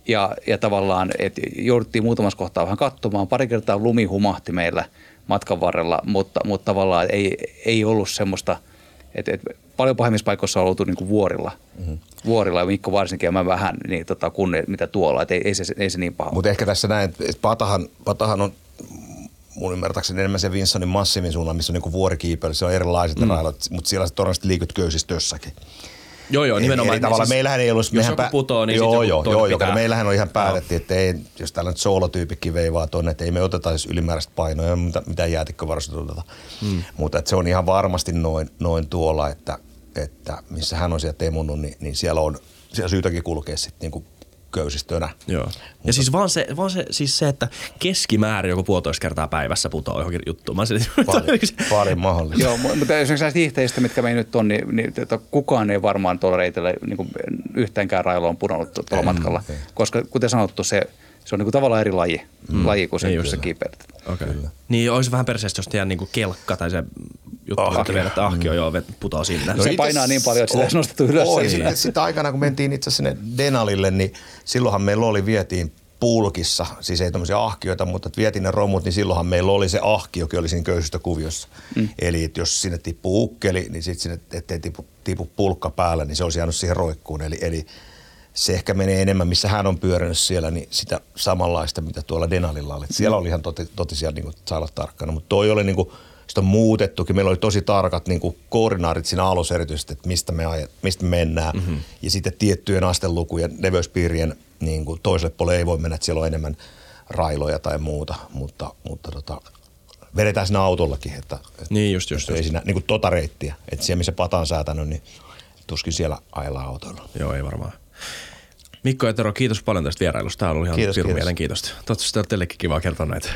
Ja, ja tavallaan, että jouduttiin muutamassa kohtaa vähän katsomaan. Pari kertaa lumi humahti meillä matkan varrella, mutta, mutta tavallaan ei, ei ollut semmoista, että, että paljon pahimmissa paikoissa on oltu niin kuin vuorilla. Mm-hmm. Vuorilla ja Mikko varsinkin ja mä vähän niin tota, kunne, mitä tuolla, että ei, ei, se, ei se niin paha. Mutta ehkä tässä näin, että Patahan, Patahan on mun ymmärtääkseni enemmän se Vinsonin massiivin suunnan, missä on niinku vuorikiipeily, se on erilaiset mm. railot, mutta siellä sä todennäköisesti liikut köysistössäkin. Joo, joo, nimenomaan. Eli, eli siis, meillähän ei ollut... Jos joku putoo, niin joo, joo, joo, joo, joo, meillähän on ihan päätetty, että ei, jos tällä nyt soolotyypikki veivaa tuonne, että ei me oteta siis ylimääräistä painoa mitä, mitä jäätikkövarasta oteta. Hmm. Mutta että se on ihan varmasti noin, noin tuolla, että, että missä hän on siellä temunut, niin, niin siellä on siellä syytäkin kulkea sitten niin köysistönä. Joo. Mutta, ja siis vaan se, vaan se, siis se, että keskimäärin joku puolitoista kertaa päivässä putoaa johonkin juttuun. Mä sille, paljon, paljon mahdollista. Joo, mutta esimerkiksi näistä hiihteistä, mitkä me nyt on, niin, niin että kukaan ei varmaan tuolla reitillä niin kuin yhteenkään railoon pudonnut tuolla matkalla. Ei. Koska kuten sanottu, se, se on niin kuin tavallaan eri laji, mm. laji kuin se, niin se kiipeilet. Okay. Niin olisi vähän perseestä, jos teidän niin kelkka tai se juttu, ahkio. että vedät ahkio, mm. joo, putoaa sinne. No se painaa niin paljon, että sitä ei nostettu ylös. Oi, niin. sitten, sitten aikana, kun mentiin itse sinne Denalille, niin silloinhan meillä oli, vietiin pulkissa, siis ei tämmöisiä ahkioita, mutta että vietiin ne romut, niin silloinhan meillä oli se ahkiokin oli siinä köysistä kuviossa. Mm. Eli että jos sinne tippuu ukkeli, niin sitten sinne, ettei tipu, tipu pulkka päällä, niin se olisi jäänyt siihen roikkuun. Eli, eli se ehkä menee enemmän, missä hän on pyörinyt siellä, niin sitä samanlaista, mitä tuolla Denalilla oli. Siellä oli ihan toti, totisia, niin kuin, saa olla tarkkana, mutta toi oli niin kuin, sitä on muutettukin. Meillä oli tosi tarkat niin kuin koordinaarit siinä alussa erityisesti, että mistä me, ajat, mistä me mennään. Mm-hmm. Ja sitten tiettyjen astelukujen, leveyspiirien niin kuin toiselle puolelle ei voi mennä, että siellä on enemmän railoja tai muuta. Mutta, mutta tota, vedetään siinä autollakin, että, niin just, just, että just. ei siinä niin kuin tota reittiä. Että siellä missä pata on säätänyt, niin tuskin siellä ajellaan autoilla. Joo, ei varmaan. Mikko ja Tero, kiitos paljon tästä vierailusta. Tämä on ollut ihan kiitos, kiitos. mielenkiintoista. Toivottavasti on teillekin kiva kertoa näitä.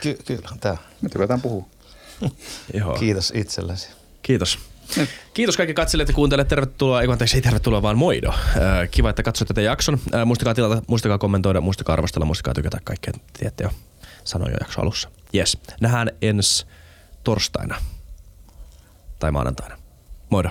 Ky- kyllä, tämä. Me tykätään puhua. Joo. Kiitos itsellesi. Kiitos. Kiitos kaikki katselijat ja kuuntelijat. Tervetuloa, ei anteeksi, ei tervetuloa, vaan moido. Kiva, että katsoitte tätä jakson. Muistakaa tilata, muistakaa kommentoida, muistakaa arvostella, muistakaa tykätä kaikkea. Tiedätte jo, sanoin jo jakso alussa. Yes. Nähdään ensi torstaina tai maanantaina. Moido.